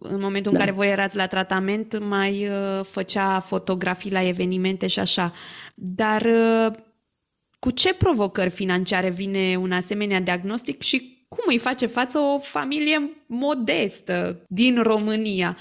în momentul da. în care voi erați la tratament, mai uh, făcea fotografii la evenimente și așa. Dar uh, cu ce provocări financiare vine un asemenea diagnostic și cum îi face față o familie modestă din România?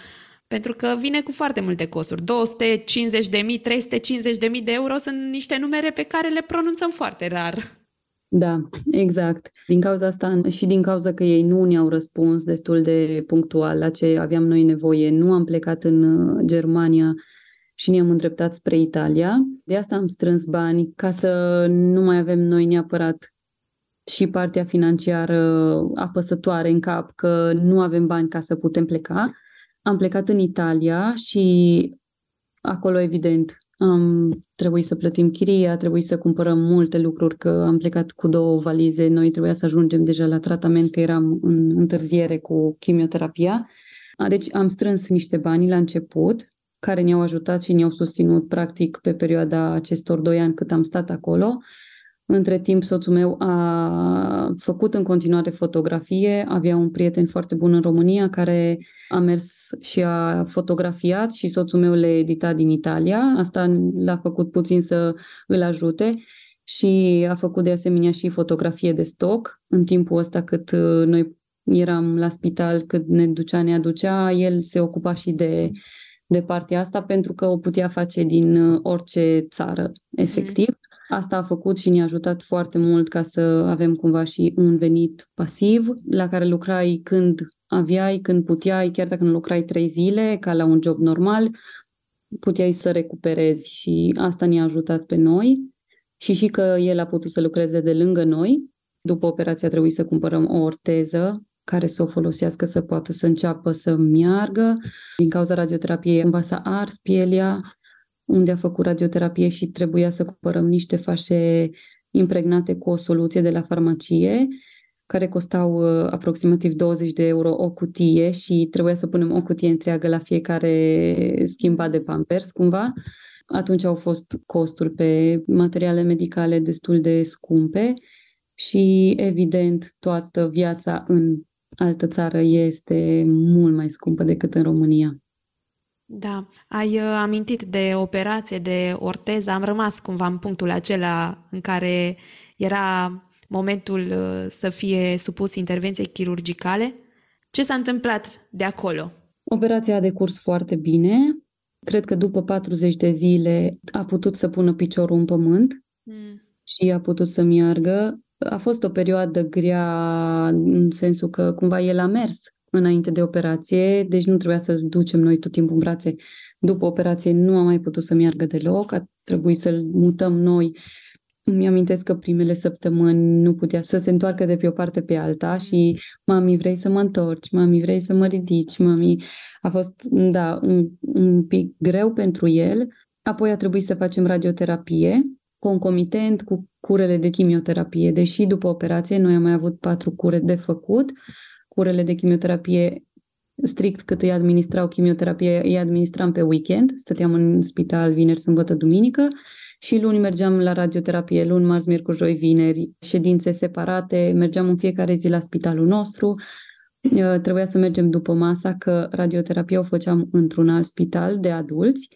Pentru că vine cu foarte multe costuri. 250 de mii, 350 de mii de euro sunt niște numere pe care le pronunțăm foarte rar. Da, exact. Din cauza asta și din cauza că ei nu ne-au răspuns destul de punctual la ce aveam noi nevoie, nu am plecat în uh, Germania și ne-am îndreptat spre Italia. De asta am strâns bani ca să nu mai avem noi neapărat și partea financiară apăsătoare în cap că nu avem bani ca să putem pleca. Am plecat în Italia și acolo, evident, am trebuit să plătim chiria, a trebuit să cumpărăm multe lucruri, că am plecat cu două valize, noi trebuia să ajungem deja la tratament, că eram în întârziere cu chimioterapia. Deci am strâns niște bani la început, care ne-au ajutat și ne-au susținut practic pe perioada acestor doi ani cât am stat acolo. Între timp, soțul meu a făcut în continuare fotografie, avea un prieten foarte bun în România care a mers și a fotografiat și soțul meu le edita din Italia. Asta l-a făcut puțin să îl ajute și a făcut de asemenea și fotografie de stoc în timpul ăsta cât uh, noi eram la spital, cât ne ducea, ne aducea, el se ocupa și de, de partea asta pentru că o putea face din uh, orice țară, efectiv. Mm. Asta a făcut și ne-a ajutat foarte mult ca să avem cumva și un venit pasiv la care lucrai când aveai, când puteai, chiar dacă nu lucrai trei zile, ca la un job normal, puteai să recuperezi și asta ne-a ajutat pe noi și și că el a putut să lucreze de lângă noi. După operație a trebuit să cumpărăm o orteză care să o folosească să poată să înceapă să meargă. Din cauza radioterapiei cumva s-a ars pielea unde a făcut radioterapie și trebuia să cumpărăm niște fașe impregnate cu o soluție de la farmacie, care costau uh, aproximativ 20 de euro o cutie și trebuia să punem o cutie întreagă la fiecare schimbat de pampers, cumva. Atunci au fost costuri pe materiale medicale destul de scumpe și, evident, toată viața în altă țară este mult mai scumpă decât în România. Da, ai uh, amintit de operație, de orteză, am rămas cumva în punctul acela în care era momentul uh, să fie supus intervenției chirurgicale. Ce s-a întâmplat de acolo? Operația a decurs foarte bine. Cred că după 40 de zile a putut să pună piciorul în pământ mm. și a putut să meargă. A fost o perioadă grea în sensul că cumva el a mers înainte de operație, deci nu trebuia să-l ducem noi tot timpul în brațe. După operație nu am mai putut să meargă deloc, a trebuit să-l mutăm noi. Îmi amintesc că primele săptămâni nu putea să se întoarcă de pe o parte pe alta și mami, vrei să mă întorci, mami, vrei să mă ridici, mami. A fost, da, un, un pic greu pentru el. Apoi a trebuit să facem radioterapie, concomitent cu curele de chimioterapie. Deși după operație noi am mai avut patru cure de făcut, curele de chimioterapie strict cât îi administrau chimioterapie, îi administram pe weekend, stăteam în spital vineri, sâmbătă, duminică și luni mergeam la radioterapie, luni, marți, miercuri, joi, vineri, ședințe separate, mergeam în fiecare zi la spitalul nostru, uh, trebuia să mergem după masa, că radioterapia o făceam într-un alt spital de adulți,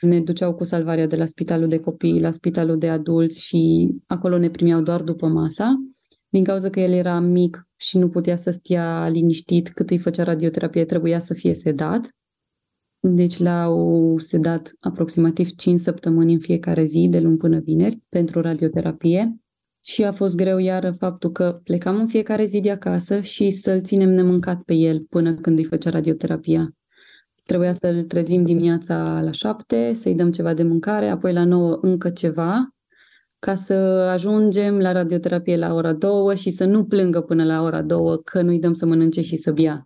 ne duceau cu salvarea de la spitalul de copii la spitalul de adulți și acolo ne primeau doar după masa. Din cauza că el era mic și nu putea să stea liniștit cât îi făcea radioterapie, trebuia să fie sedat. Deci l-au sedat aproximativ 5 săptămâni în fiecare zi, de luni până vineri, pentru radioterapie. Și a fost greu iară faptul că plecam în fiecare zi de acasă și să-l ținem nemâncat pe el până când îi făcea radioterapia. Trebuia să-l trezim dimineața la șapte, să-i dăm ceva de mâncare, apoi la nouă încă ceva ca să ajungem la radioterapie la ora 2 și să nu plângă până la ora 2 că nu-i dăm să mănânce și să bea.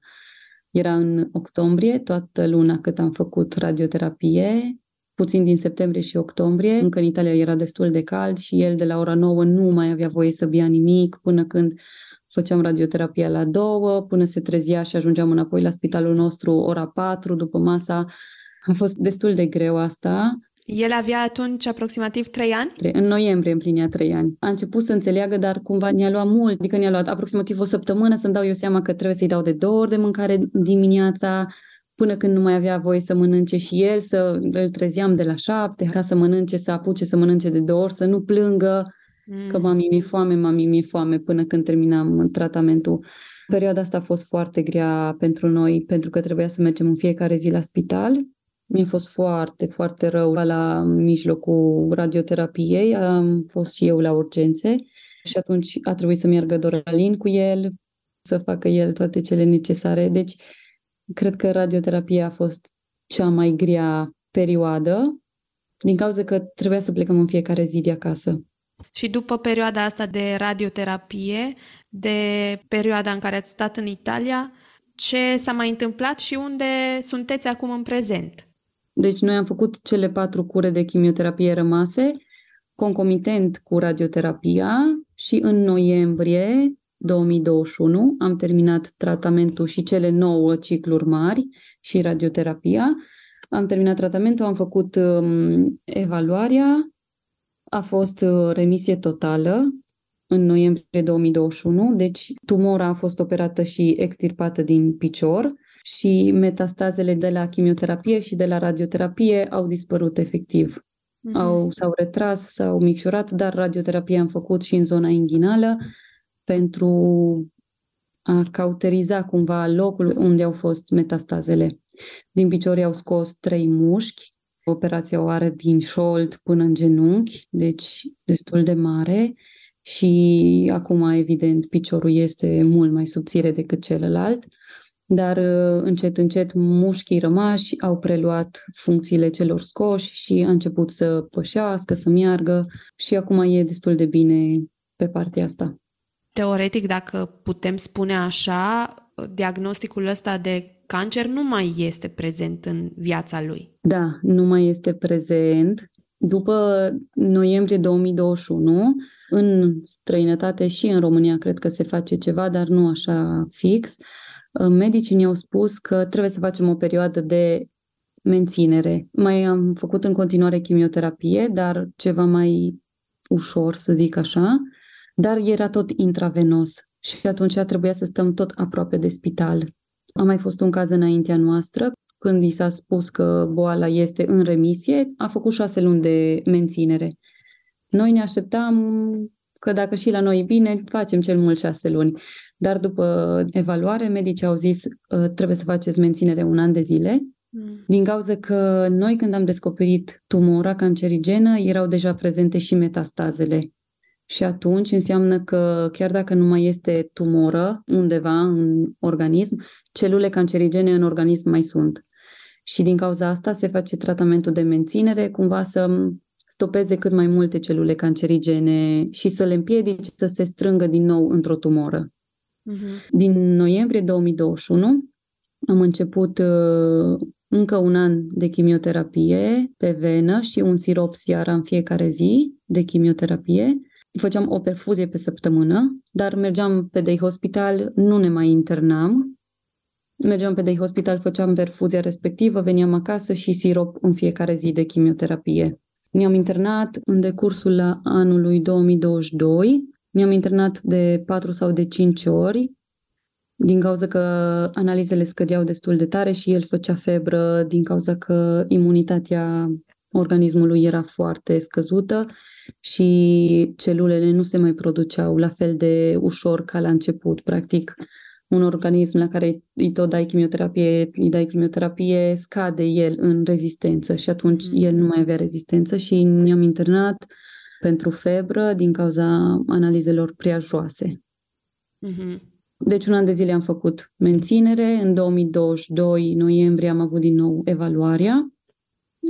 Era în octombrie, toată luna cât am făcut radioterapie, puțin din septembrie și octombrie. Încă în Italia era destul de cald și el de la ora 9 nu mai avea voie să bea nimic până când făceam radioterapia la 2, până se trezea și ajungeam înapoi la spitalul nostru ora 4 după masa. A fost destul de greu asta El avea atunci aproximativ 3 ani? În noiembrie împlinea 3 ani. A început să înțeleagă, dar cumva ne-a luat mult, adică ne-a luat aproximativ o săptămână să-mi dau eu seama că trebuie să-i dau de două ori de mâncare dimineața, până când nu mai avea voie să mănânce și el, să îl trezeam de la șapte ca să mănânce, să apuce să mănânce de două ori, să nu plângă mm. că mami mi-e foame, mami mi-e foame până când terminam tratamentul. Perioada asta a fost foarte grea pentru noi, pentru că trebuia să mergem în fiecare zi la spital. Mi-a fost foarte, foarte rău la mijlocul radioterapiei. Am fost și eu la urgențe și atunci a trebuit să meargă Doralin cu el, să facă el toate cele necesare. Deci, cred că radioterapia a fost cea mai grea perioadă, din cauza că trebuia să plecăm în fiecare zi de acasă. Și după perioada asta de radioterapie, de perioada în care ați stat în Italia, ce s-a mai întâmplat și unde sunteți acum în prezent? Deci noi am făcut cele patru cure de chimioterapie rămase, concomitent cu radioterapia și în noiembrie 2021 am terminat tratamentul și cele nouă cicluri mari și radioterapia. Am terminat tratamentul, am făcut um, evaluarea, a fost uh, remisie totală în noiembrie 2021, deci tumora a fost operată și extirpată din picior și metastazele de la chimioterapie și de la radioterapie au dispărut efectiv. Uh-huh. Au, s-au retras, s-au micșorat, dar radioterapia am făcut și în zona inghinală pentru a cauteriza cumva locul unde au fost metastazele. Din picior au scos trei mușchi, operația o are din șold până în genunchi, deci destul de mare și acum, evident, piciorul este mult mai subțire decât celălalt, dar uh, încet, încet mușchii rămași au preluat funcțiile celor scoși și a început să pășească, să meargă și acum e destul de bine pe partea asta. Teoretic, dacă putem spune așa, diagnosticul ăsta de cancer nu mai este prezent în viața lui. Da, nu mai este prezent. După noiembrie 2021, în străinătate și în România cred că se face ceva, dar nu așa fix. Medicii ne-au spus că trebuie să facem o perioadă de menținere. Mai am făcut în continuare chimioterapie, dar ceva mai ușor, să zic așa, dar era tot intravenos și atunci trebuia să stăm tot aproape de spital. A mai fost un caz înaintea noastră, când i s-a spus că boala este în remisie, a făcut șase luni de menținere. Noi ne așteptam că dacă și la noi e bine, facem cel mult șase luni. Dar după evaluare, medicii au zis ă, trebuie să faceți menținere un an de zile, mm. din cauza că noi când am descoperit tumora cancerigenă, erau deja prezente și metastazele și atunci înseamnă că chiar dacă nu mai este tumoră undeva în organism, celule cancerigene în organism mai sunt. Și din cauza asta se face tratamentul de menținere, cumva să stopeze cât mai multe celule cancerigene și să le împiedice să se strângă din nou într-o tumoră. Uh-huh. Din noiembrie 2021 am început uh, încă un an de chimioterapie pe venă și un sirop seara în fiecare zi de chimioterapie făceam o perfuzie pe săptămână, dar mergeam pe day hospital, nu ne mai internam. Mergeam pe day hospital, făceam perfuzia respectivă, veneam acasă și sirop în fiecare zi de chimioterapie. Ne-am internat în decursul la anului 2022. Ne-am internat de 4 sau de 5 ori, din cauza că analizele scădeau destul de tare și el făcea febră din cauza că imunitatea organismului era foarte scăzută și celulele nu se mai produceau la fel de ușor ca la început. Practic, un organism la care îi tot dai chimioterapie, îi dai chimioterapie, scade el în rezistență și atunci mm. el nu mai avea rezistență și ne-am internat pentru febră din cauza analizelor prea joase. Mm-hmm. Deci un an de zile am făcut menținere, în 2022 noiembrie am avut din nou evaluarea.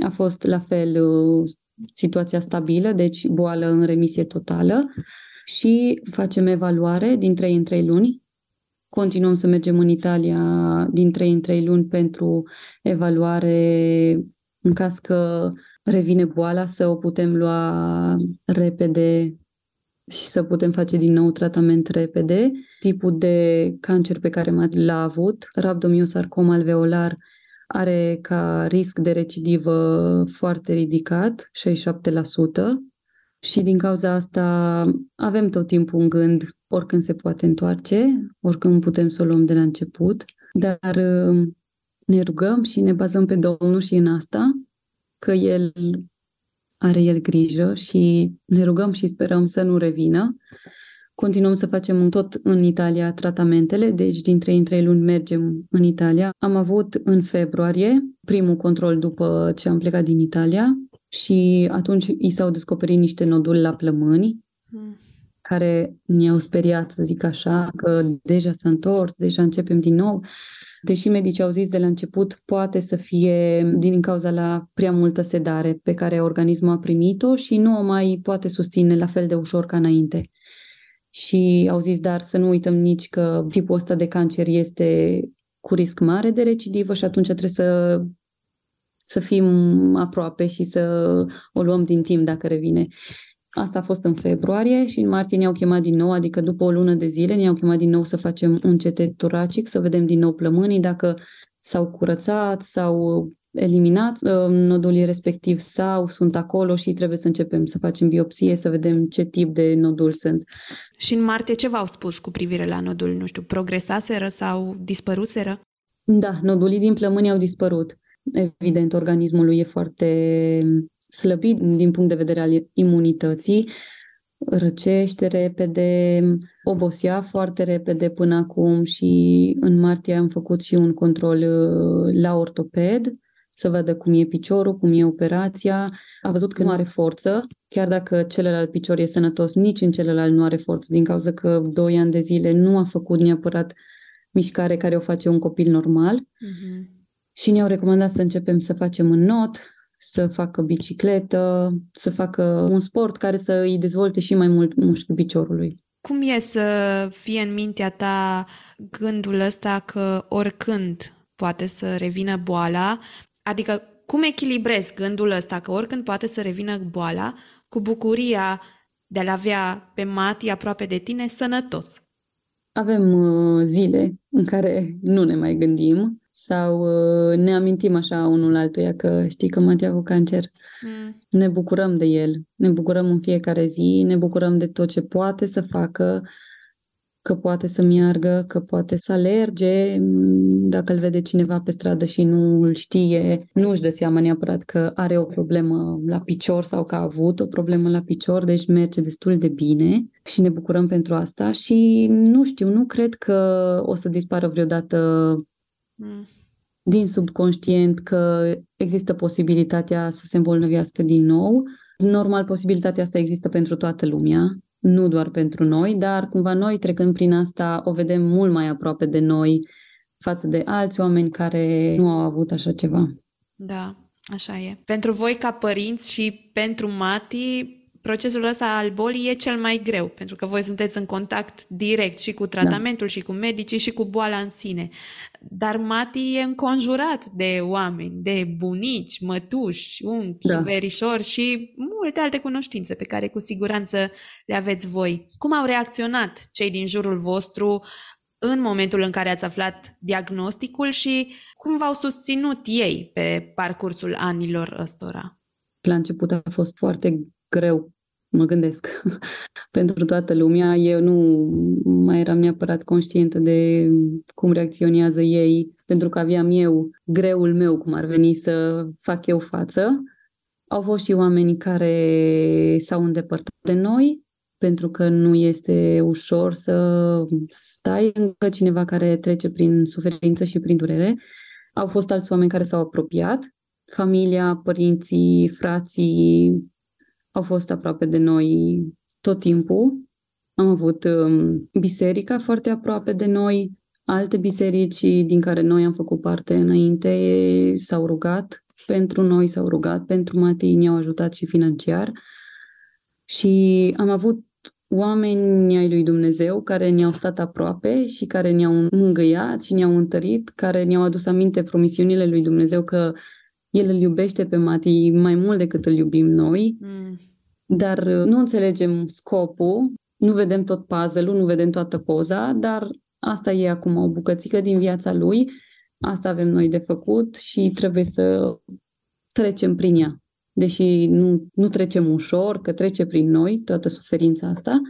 A fost la fel uh, situația stabilă, deci boală în remisie totală și facem evaluare din 3 în 3 luni. Continuăm să mergem în Italia din 3 în 3 luni pentru evaluare în caz că revine boala să o putem lua repede și să putem face din nou tratament repede. Tipul de cancer pe care l-a avut, rabdomiosarcom alveolar, are ca risc de recidivă foarte ridicat, 67%, și din cauza asta avem tot timpul în gând oricând se poate întoarce, oricând putem să o luăm de la început, dar uh, ne rugăm și ne bazăm pe Domnul și în asta, că El are El grijă și ne rugăm și sperăm să nu revină. Continuăm să facem tot în Italia tratamentele, deci din 3 în 3 luni mergem în Italia. Am avut în februarie primul control după ce am plecat din Italia și atunci i s-au descoperit niște noduli la plămâni mm. care ne-au speriat, să zic așa, că deja s-a întors, deja începem din nou. Deși medicii au zis de la început, poate să fie din cauza la prea multă sedare pe care organismul a primit-o și nu o mai poate susține la fel de ușor ca înainte. Și au zis, dar să nu uităm nici că tipul ăsta de cancer este cu risc mare de recidivă și atunci trebuie să să fim aproape și să o luăm din timp dacă revine. Asta a fost în februarie și în martie ne-au chemat din nou, adică după o lună de zile ne-au chemat din nou să facem un CT toracic, să vedem din nou plămânii, dacă s-au curățat, s-au eliminat uh, nodulii respectiv sau sunt acolo și trebuie să începem să facem biopsie, să vedem ce tip de nodul sunt. Și în martie ce v-au spus cu privire la nodul? Nu știu, progresaseră sau dispăruseră? Da, nodulii din plămâni au dispărut. Evident, organismul lui e foarte slăbit din punct de vedere al imunității, răcește repede, obosea foarte repede până acum și în martie am făcut și un control uh, la ortoped să vadă cum e piciorul, cum e operația. A văzut că nu are forță, chiar dacă celălalt picior e sănătos, nici în celălalt nu are forță, din cauza că doi ani de zile nu a făcut neapărat mișcare care o face un copil normal. Uh-huh. Și ne-au recomandat să începem să facem în not, să facă bicicletă, să facă un sport care să îi dezvolte și mai mult mușchiul piciorului. Cum e să fie în mintea ta gândul ăsta că oricând poate să revină boala? Adică cum echilibrezi gândul ăsta că oricând poate să revină boala cu bucuria de a-l avea pe Mati aproape de tine sănătos? Avem uh, zile în care nu ne mai gândim sau uh, ne amintim așa unul altuia că știi că Matia cu cancer. Mm. Ne bucurăm de el, ne bucurăm în fiecare zi, ne bucurăm de tot ce poate să facă, că poate să meargă, că poate să alerge, mm, dacă îl vede cineva pe stradă și nu îl știe, nu își dă seama neapărat că are o problemă la picior sau că a avut o problemă la picior, deci merge destul de bine și ne bucurăm pentru asta și nu știu, nu cred că o să dispară vreodată Mm. din subconștient că există posibilitatea să se îmbolnăvească din nou. Normal, posibilitatea asta există pentru toată lumea, nu doar pentru noi, dar cumva noi trecând prin asta o vedem mult mai aproape de noi față de alți oameni care nu au avut așa ceva. Da, așa e. Pentru voi ca părinți și pentru Mati, procesul ăsta al bolii e cel mai greu, pentru că voi sunteți în contact direct și cu tratamentul, da. și cu medicii, și cu boala în sine. Dar Mati e înconjurat de oameni, de bunici, mătuși, unchi, da. verișori și multe alte cunoștințe pe care cu siguranță le aveți voi. Cum au reacționat cei din jurul vostru în momentul în care ați aflat diagnosticul și cum v-au susținut ei pe parcursul anilor ăstora? La început a fost foarte greu mă gândesc, pentru toată lumea. Eu nu mai eram neapărat conștientă de cum reacționează ei, pentru că aveam eu greul meu, cum ar veni să fac eu față. Au fost și oameni care s-au îndepărtat de noi, pentru că nu este ușor să stai încă cineva care trece prin suferință și prin durere. Au fost alți oameni care s-au apropiat, familia, părinții, frații, au fost aproape de noi tot timpul. Am avut um, biserica foarte aproape de noi, alte biserici din care noi am făcut parte înainte s-au rugat pentru noi, s-au rugat pentru Matei, ne-au ajutat și financiar. Și am avut oameni ai lui Dumnezeu care ne-au stat aproape și care ne-au mângâiat și ne-au întărit, care ne-au adus aminte promisiunile lui Dumnezeu că el îl iubește pe Mati mai mult decât îl iubim noi, mm. dar uh, nu înțelegem scopul, nu vedem tot puzzle-ul, nu vedem toată poza, dar asta e acum o bucățică din viața lui asta avem noi de făcut și trebuie să trecem prin ea. Deși nu, nu trecem ușor, că trece prin noi toată suferința asta,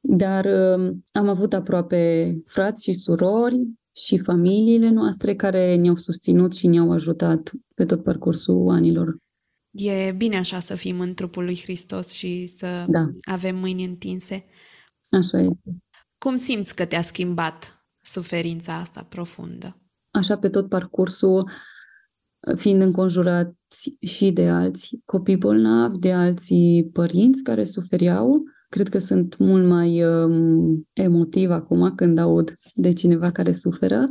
dar uh, am avut aproape frați și surori și familiile noastre care ne-au susținut și ne-au ajutat pe tot parcursul anilor. E bine așa să fim în trupul lui Hristos și să da. avem mâini întinse. Așa e. Cum simți că te-a schimbat suferința asta profundă? Așa pe tot parcursul, fiind înconjurați și de alți copii bolnavi, de alții părinți care suferiau, cred că sunt mult mai um, emotiv acum când aud de cineva care suferă.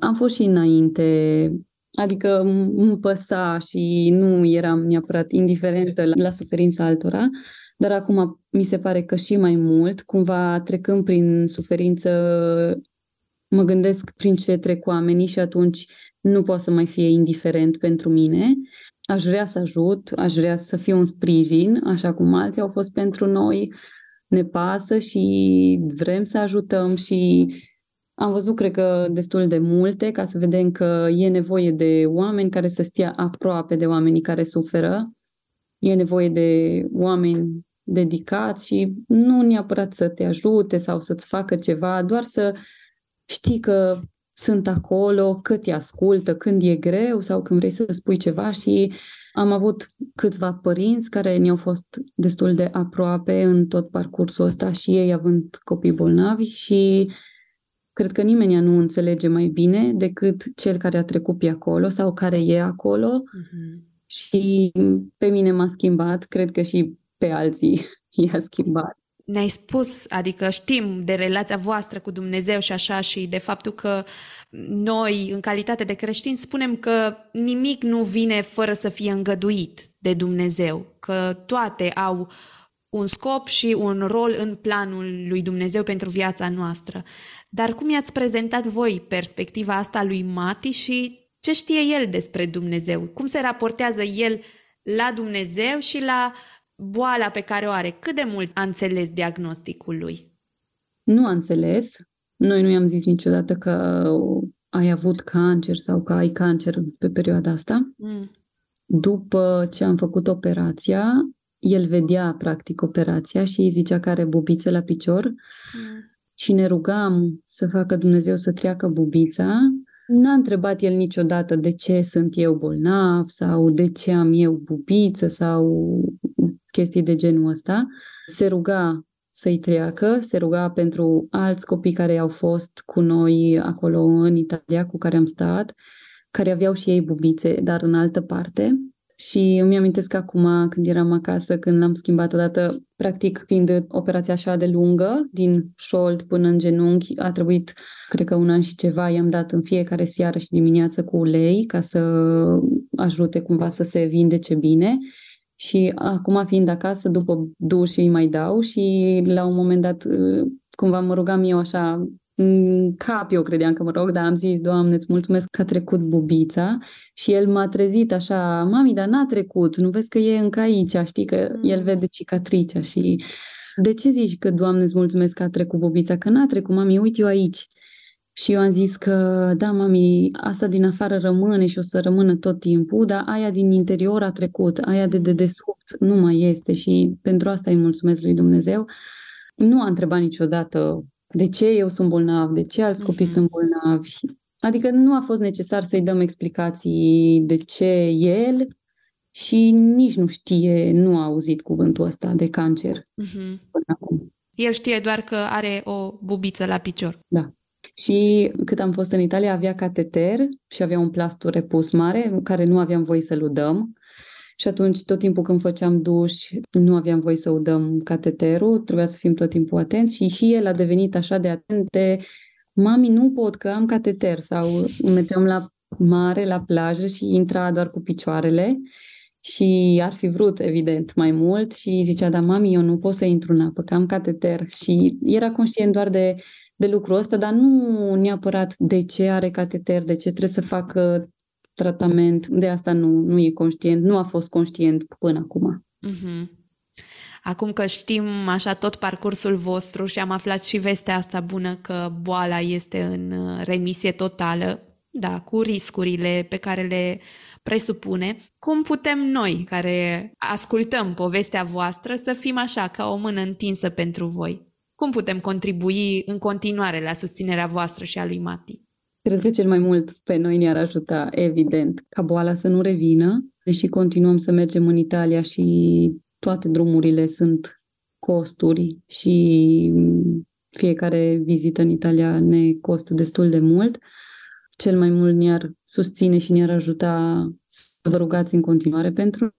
Am fost și înainte Adică îmi păsa și nu eram neapărat indiferentă la, la suferința altora, dar acum mi se pare că și mai mult, cumva trecând prin suferință, mă gândesc prin ce trec oamenii și atunci nu poate să mai fie indiferent pentru mine. Aș vrea să ajut, aș vrea să fiu un sprijin, așa cum alții au fost pentru noi. Ne pasă și vrem să ajutăm și am văzut, cred că, destul de multe ca să vedem că e nevoie de oameni care să stea aproape de oamenii care suferă. E nevoie de oameni dedicați și nu neapărat să te ajute sau să-ți facă ceva, doar să știi că sunt acolo, că te ascultă când e greu sau când vrei să spui ceva și am avut câțiva părinți care ne-au fost destul de aproape în tot parcursul ăsta și ei având copii bolnavi și Cred că nimeni nu înțelege mai bine decât cel care a trecut pe acolo sau care e acolo. Uh-huh. Și pe mine m-a schimbat, cred că și pe alții i-a schimbat. Ne-ai spus, adică știm de relația voastră cu Dumnezeu și așa și de faptul că noi, în calitate de creștini, spunem că nimic nu vine fără să fie îngăduit de Dumnezeu, că toate au un scop și un rol în planul lui Dumnezeu pentru viața noastră. Dar cum i-ați prezentat voi perspectiva asta lui Mati și ce știe el despre Dumnezeu? Cum se raportează el la Dumnezeu și la boala pe care o are? Cât de mult a înțeles diagnosticul lui? Nu a înțeles. Noi nu i-am zis niciodată că ai avut cancer sau că ai cancer pe perioada asta. Mm. După ce am făcut operația, el vedea practic operația și îi zicea că are bubiță la picior mm. și ne rugam să facă Dumnezeu să treacă bubița. N-a întrebat el niciodată de ce sunt eu bolnav sau de ce am eu bubiță sau chestii de genul ăsta. Se ruga să-i treacă, se ruga pentru alți copii care au fost cu noi acolo în Italia, cu care am stat, care aveau și ei bubițe, dar în altă parte. Și îmi amintesc acum, când eram acasă, când l-am schimbat odată, practic fiind operația așa de lungă, din șold până în genunchi, a trebuit, cred că un an și ceva, i-am dat în fiecare seară și dimineață cu ulei ca să ajute cumva să se vindece bine. Și acum fiind acasă, după duș îi mai dau și la un moment dat cumva mă rugam eu așa în cap eu credeam că mă rog, dar am zis, Doamne, îți mulțumesc că a trecut bubița și el m-a trezit așa, mami, dar n-a trecut, nu vezi că e încă aici, știi că mm. el vede cicatricea și de ce zici că, Doamne, îți mulțumesc că a trecut bubița? Că n-a trecut, mami, uite eu aici. Și eu am zis că, da, mami, asta din afară rămâne și o să rămână tot timpul, dar aia din interior a trecut, aia de dedesubt nu mai este și pentru asta îi mulțumesc lui Dumnezeu. Nu a întrebat niciodată de ce eu sunt bolnav, de ce alți copii uh-huh. sunt bolnavi. Adică nu a fost necesar să-i dăm explicații de ce el și nici nu știe, nu a auzit cuvântul ăsta de cancer uh-huh. până acum. El știe doar că are o bubiță la picior. Da. Și cât am fost în Italia, avea cateter și avea un plastru repus mare, care nu aveam voie să-l udăm. Și atunci, tot timpul când făceam duș, nu aveam voie să udăm cateterul, trebuia să fim tot timpul atenți și și el a devenit așa de atent de mami, nu pot că am cateter. Sau mergeam la mare, la plajă și intra doar cu picioarele. Și ar fi vrut, evident, mai mult și zicea, da, mami, eu nu pot să intru în apă, că am cateter. Și era conștient doar de, de lucrul ăsta, dar nu neapărat de ce are cateter, de ce trebuie să facă tratament. De asta nu, nu e conștient, nu a fost conștient până acum. Mm-hmm. Acum că știm așa tot parcursul vostru și am aflat și vestea asta bună că boala este în uh, remisie totală, da, cu riscurile pe care le presupune, cum putem noi, care ascultăm povestea voastră, să fim așa, ca o mână întinsă pentru voi? Cum putem contribui în continuare la susținerea voastră și a lui Mati? Cred că cel mai mult pe noi ne-ar ajuta, evident, ca boala să nu revină, deși continuăm să mergem în Italia și toate drumurile sunt costuri și fiecare vizită în Italia ne costă destul de mult. Cel mai mult ne-ar susține și ne-ar ajuta să vă rugați în continuare pentru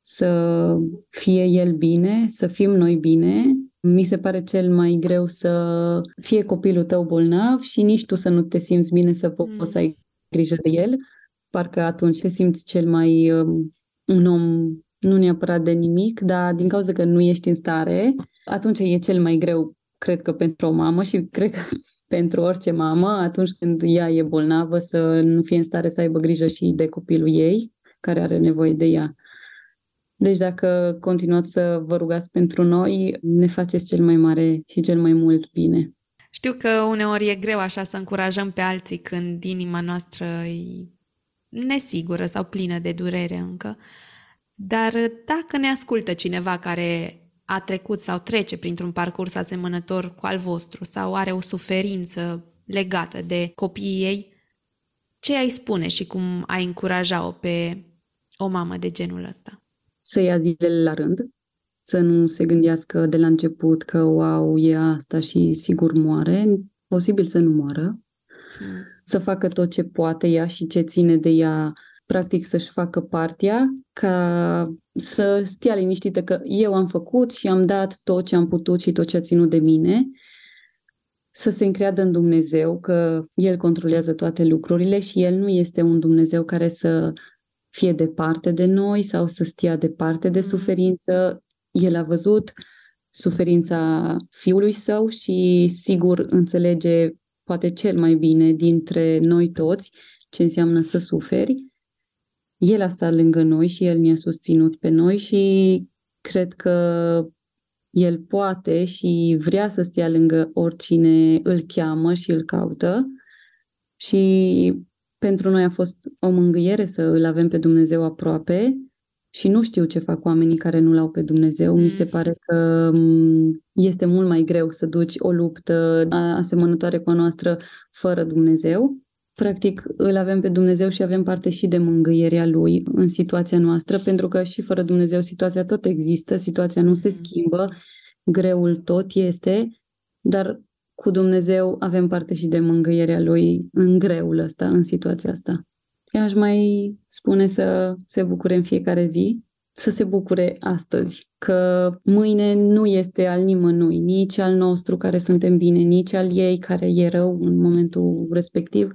să fie el bine, să fim noi bine. Mi se pare cel mai greu să fie copilul tău bolnav și nici tu să nu te simți bine să poți mm. să ai grijă de el. Parcă atunci te simți cel mai um, un om nu neapărat de nimic, dar din cauza că nu ești în stare, atunci e cel mai greu, cred că pentru o mamă și cred că pentru orice mamă, atunci când ea e bolnavă, să nu fie în stare să aibă grijă și de copilul ei, care are nevoie de ea. Deci dacă continuați să vă rugați pentru noi, ne faceți cel mai mare și cel mai mult bine. Știu că uneori e greu așa să încurajăm pe alții când inima noastră e nesigură sau plină de durere încă. Dar dacă ne ascultă cineva care a trecut sau trece printr-un parcurs asemănător cu al vostru sau are o suferință legată de copiii ei, ce ai spune și cum ai încuraja-o pe o mamă de genul ăsta? Să ia zilele la rând, să nu se gândească de la început că, wow, e asta și sigur moare, posibil să nu moară, hmm. să facă tot ce poate ea și ce ține de ea practic să-și facă partea ca să stea liniștită că eu am făcut și am dat tot ce am putut și tot ce a ținut de mine, să se încreadă în Dumnezeu că El controlează toate lucrurile și El nu este un Dumnezeu care să fie departe de noi sau să stea departe de mm. suferință. El a văzut suferința fiului său și sigur înțelege poate cel mai bine dintre noi toți ce înseamnă să suferi el a stat lângă noi și El ne-a susținut pe noi și cred că El poate și vrea să stea lângă oricine îl cheamă și îl caută și pentru noi a fost o mângâiere să îl avem pe Dumnezeu aproape și nu știu ce fac oamenii care nu l-au pe Dumnezeu. Mi se mm. pare că mm, este mult mai greu să duci o luptă asemănătoare cu a noastră fără Dumnezeu practic îl avem pe Dumnezeu și avem parte și de mângâierea Lui în situația noastră, pentru că și fără Dumnezeu situația tot există, situația nu se mm. schimbă, greul tot este, dar cu Dumnezeu avem parte și de mângâierea Lui în greul ăsta, în situația asta. Eu aș mai spune să se bucure în fiecare zi, să se bucure astăzi, că mâine nu este al nimănui, nici al nostru care suntem bine, nici al ei care e rău în momentul respectiv,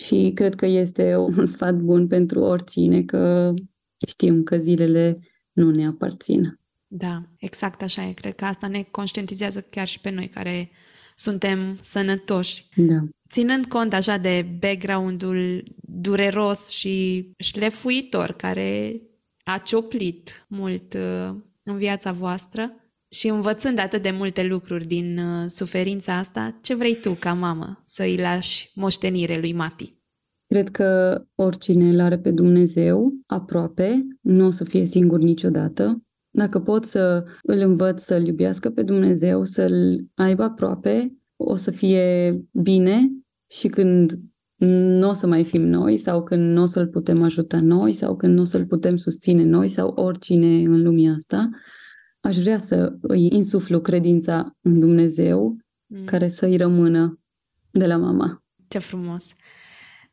și cred că este un sfat bun pentru oricine că știm că zilele nu ne aparțin. Da, exact așa e. Cred că asta ne conștientizează chiar și pe noi care suntem sănătoși. Da. Ținând cont așa de background-ul dureros și șlefuitor care a cioplit mult uh, în viața voastră, și învățând atât de multe lucruri din uh, suferința asta, ce vrei tu ca mamă să îi lași moștenire lui Mati? Cred că oricine îl are pe Dumnezeu aproape, nu o să fie singur niciodată. Dacă pot să îl învăț să-L iubească pe Dumnezeu, să-L aibă aproape, o să fie bine și când nu o să mai fim noi sau când nu o să-L putem ajuta noi sau când nu o să-L putem susține noi sau oricine în lumea asta, aș vrea să îi insuflu credința în Dumnezeu mm. care să-i rămână de la mama. Ce frumos!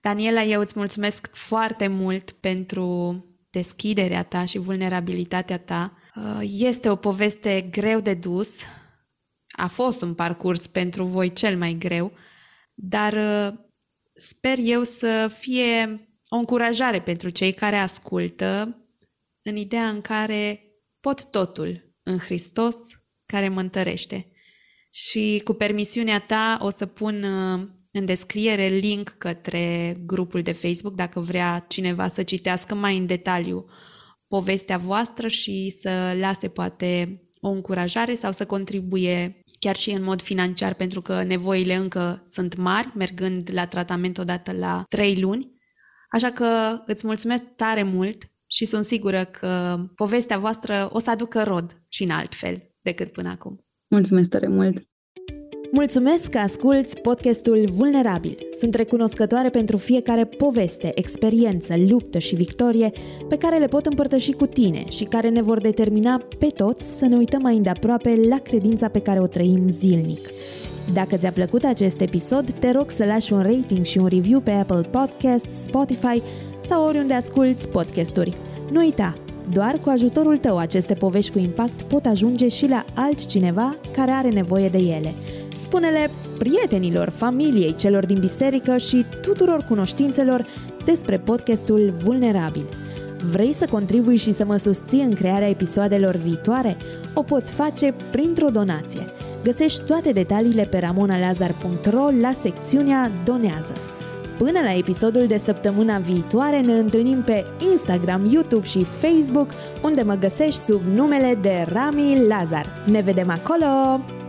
Daniela, eu îți mulțumesc foarte mult pentru deschiderea ta și vulnerabilitatea ta. Uh, este o poveste greu de dus. A fost un parcurs pentru voi cel mai greu, dar uh, sper eu să fie o încurajare pentru cei care ascultă în ideea în care pot totul în Hristos care mă întărește. Și cu permisiunea ta o să pun uh, în descriere link către grupul de Facebook dacă vrea cineva să citească mai în detaliu povestea voastră și să lase poate o încurajare sau să contribuie chiar și în mod financiar, pentru că nevoile încă sunt mari, mergând la tratament odată la trei luni. Așa că îți mulțumesc tare mult și sunt sigură că povestea voastră o să aducă rod și în alt fel decât până acum. Mulțumesc tare mult! Mulțumesc că asculți podcastul Vulnerabil. Sunt recunoscătoare pentru fiecare poveste, experiență, luptă și victorie pe care le pot împărtăși cu tine și care ne vor determina pe toți să ne uităm mai îndeaproape la credința pe care o trăim zilnic. Dacă ți-a plăcut acest episod, te rog să lași un rating și un review pe Apple Podcasts, Spotify sau oriunde asculti podcasturi. Nu uita, doar cu ajutorul tău aceste povești cu impact pot ajunge și la altcineva care are nevoie de ele. Spune-le prietenilor, familiei, celor din biserică și tuturor cunoștințelor despre podcastul Vulnerabil. Vrei să contribui și să mă susții în crearea episoadelor viitoare? O poți face printr-o donație. Găsești toate detaliile pe ramonalazar.ro la secțiunea Donează. Până la episodul de săptămâna viitoare ne întâlnim pe Instagram, YouTube și Facebook, unde mă găsești sub numele de Rami Lazar. Ne vedem acolo!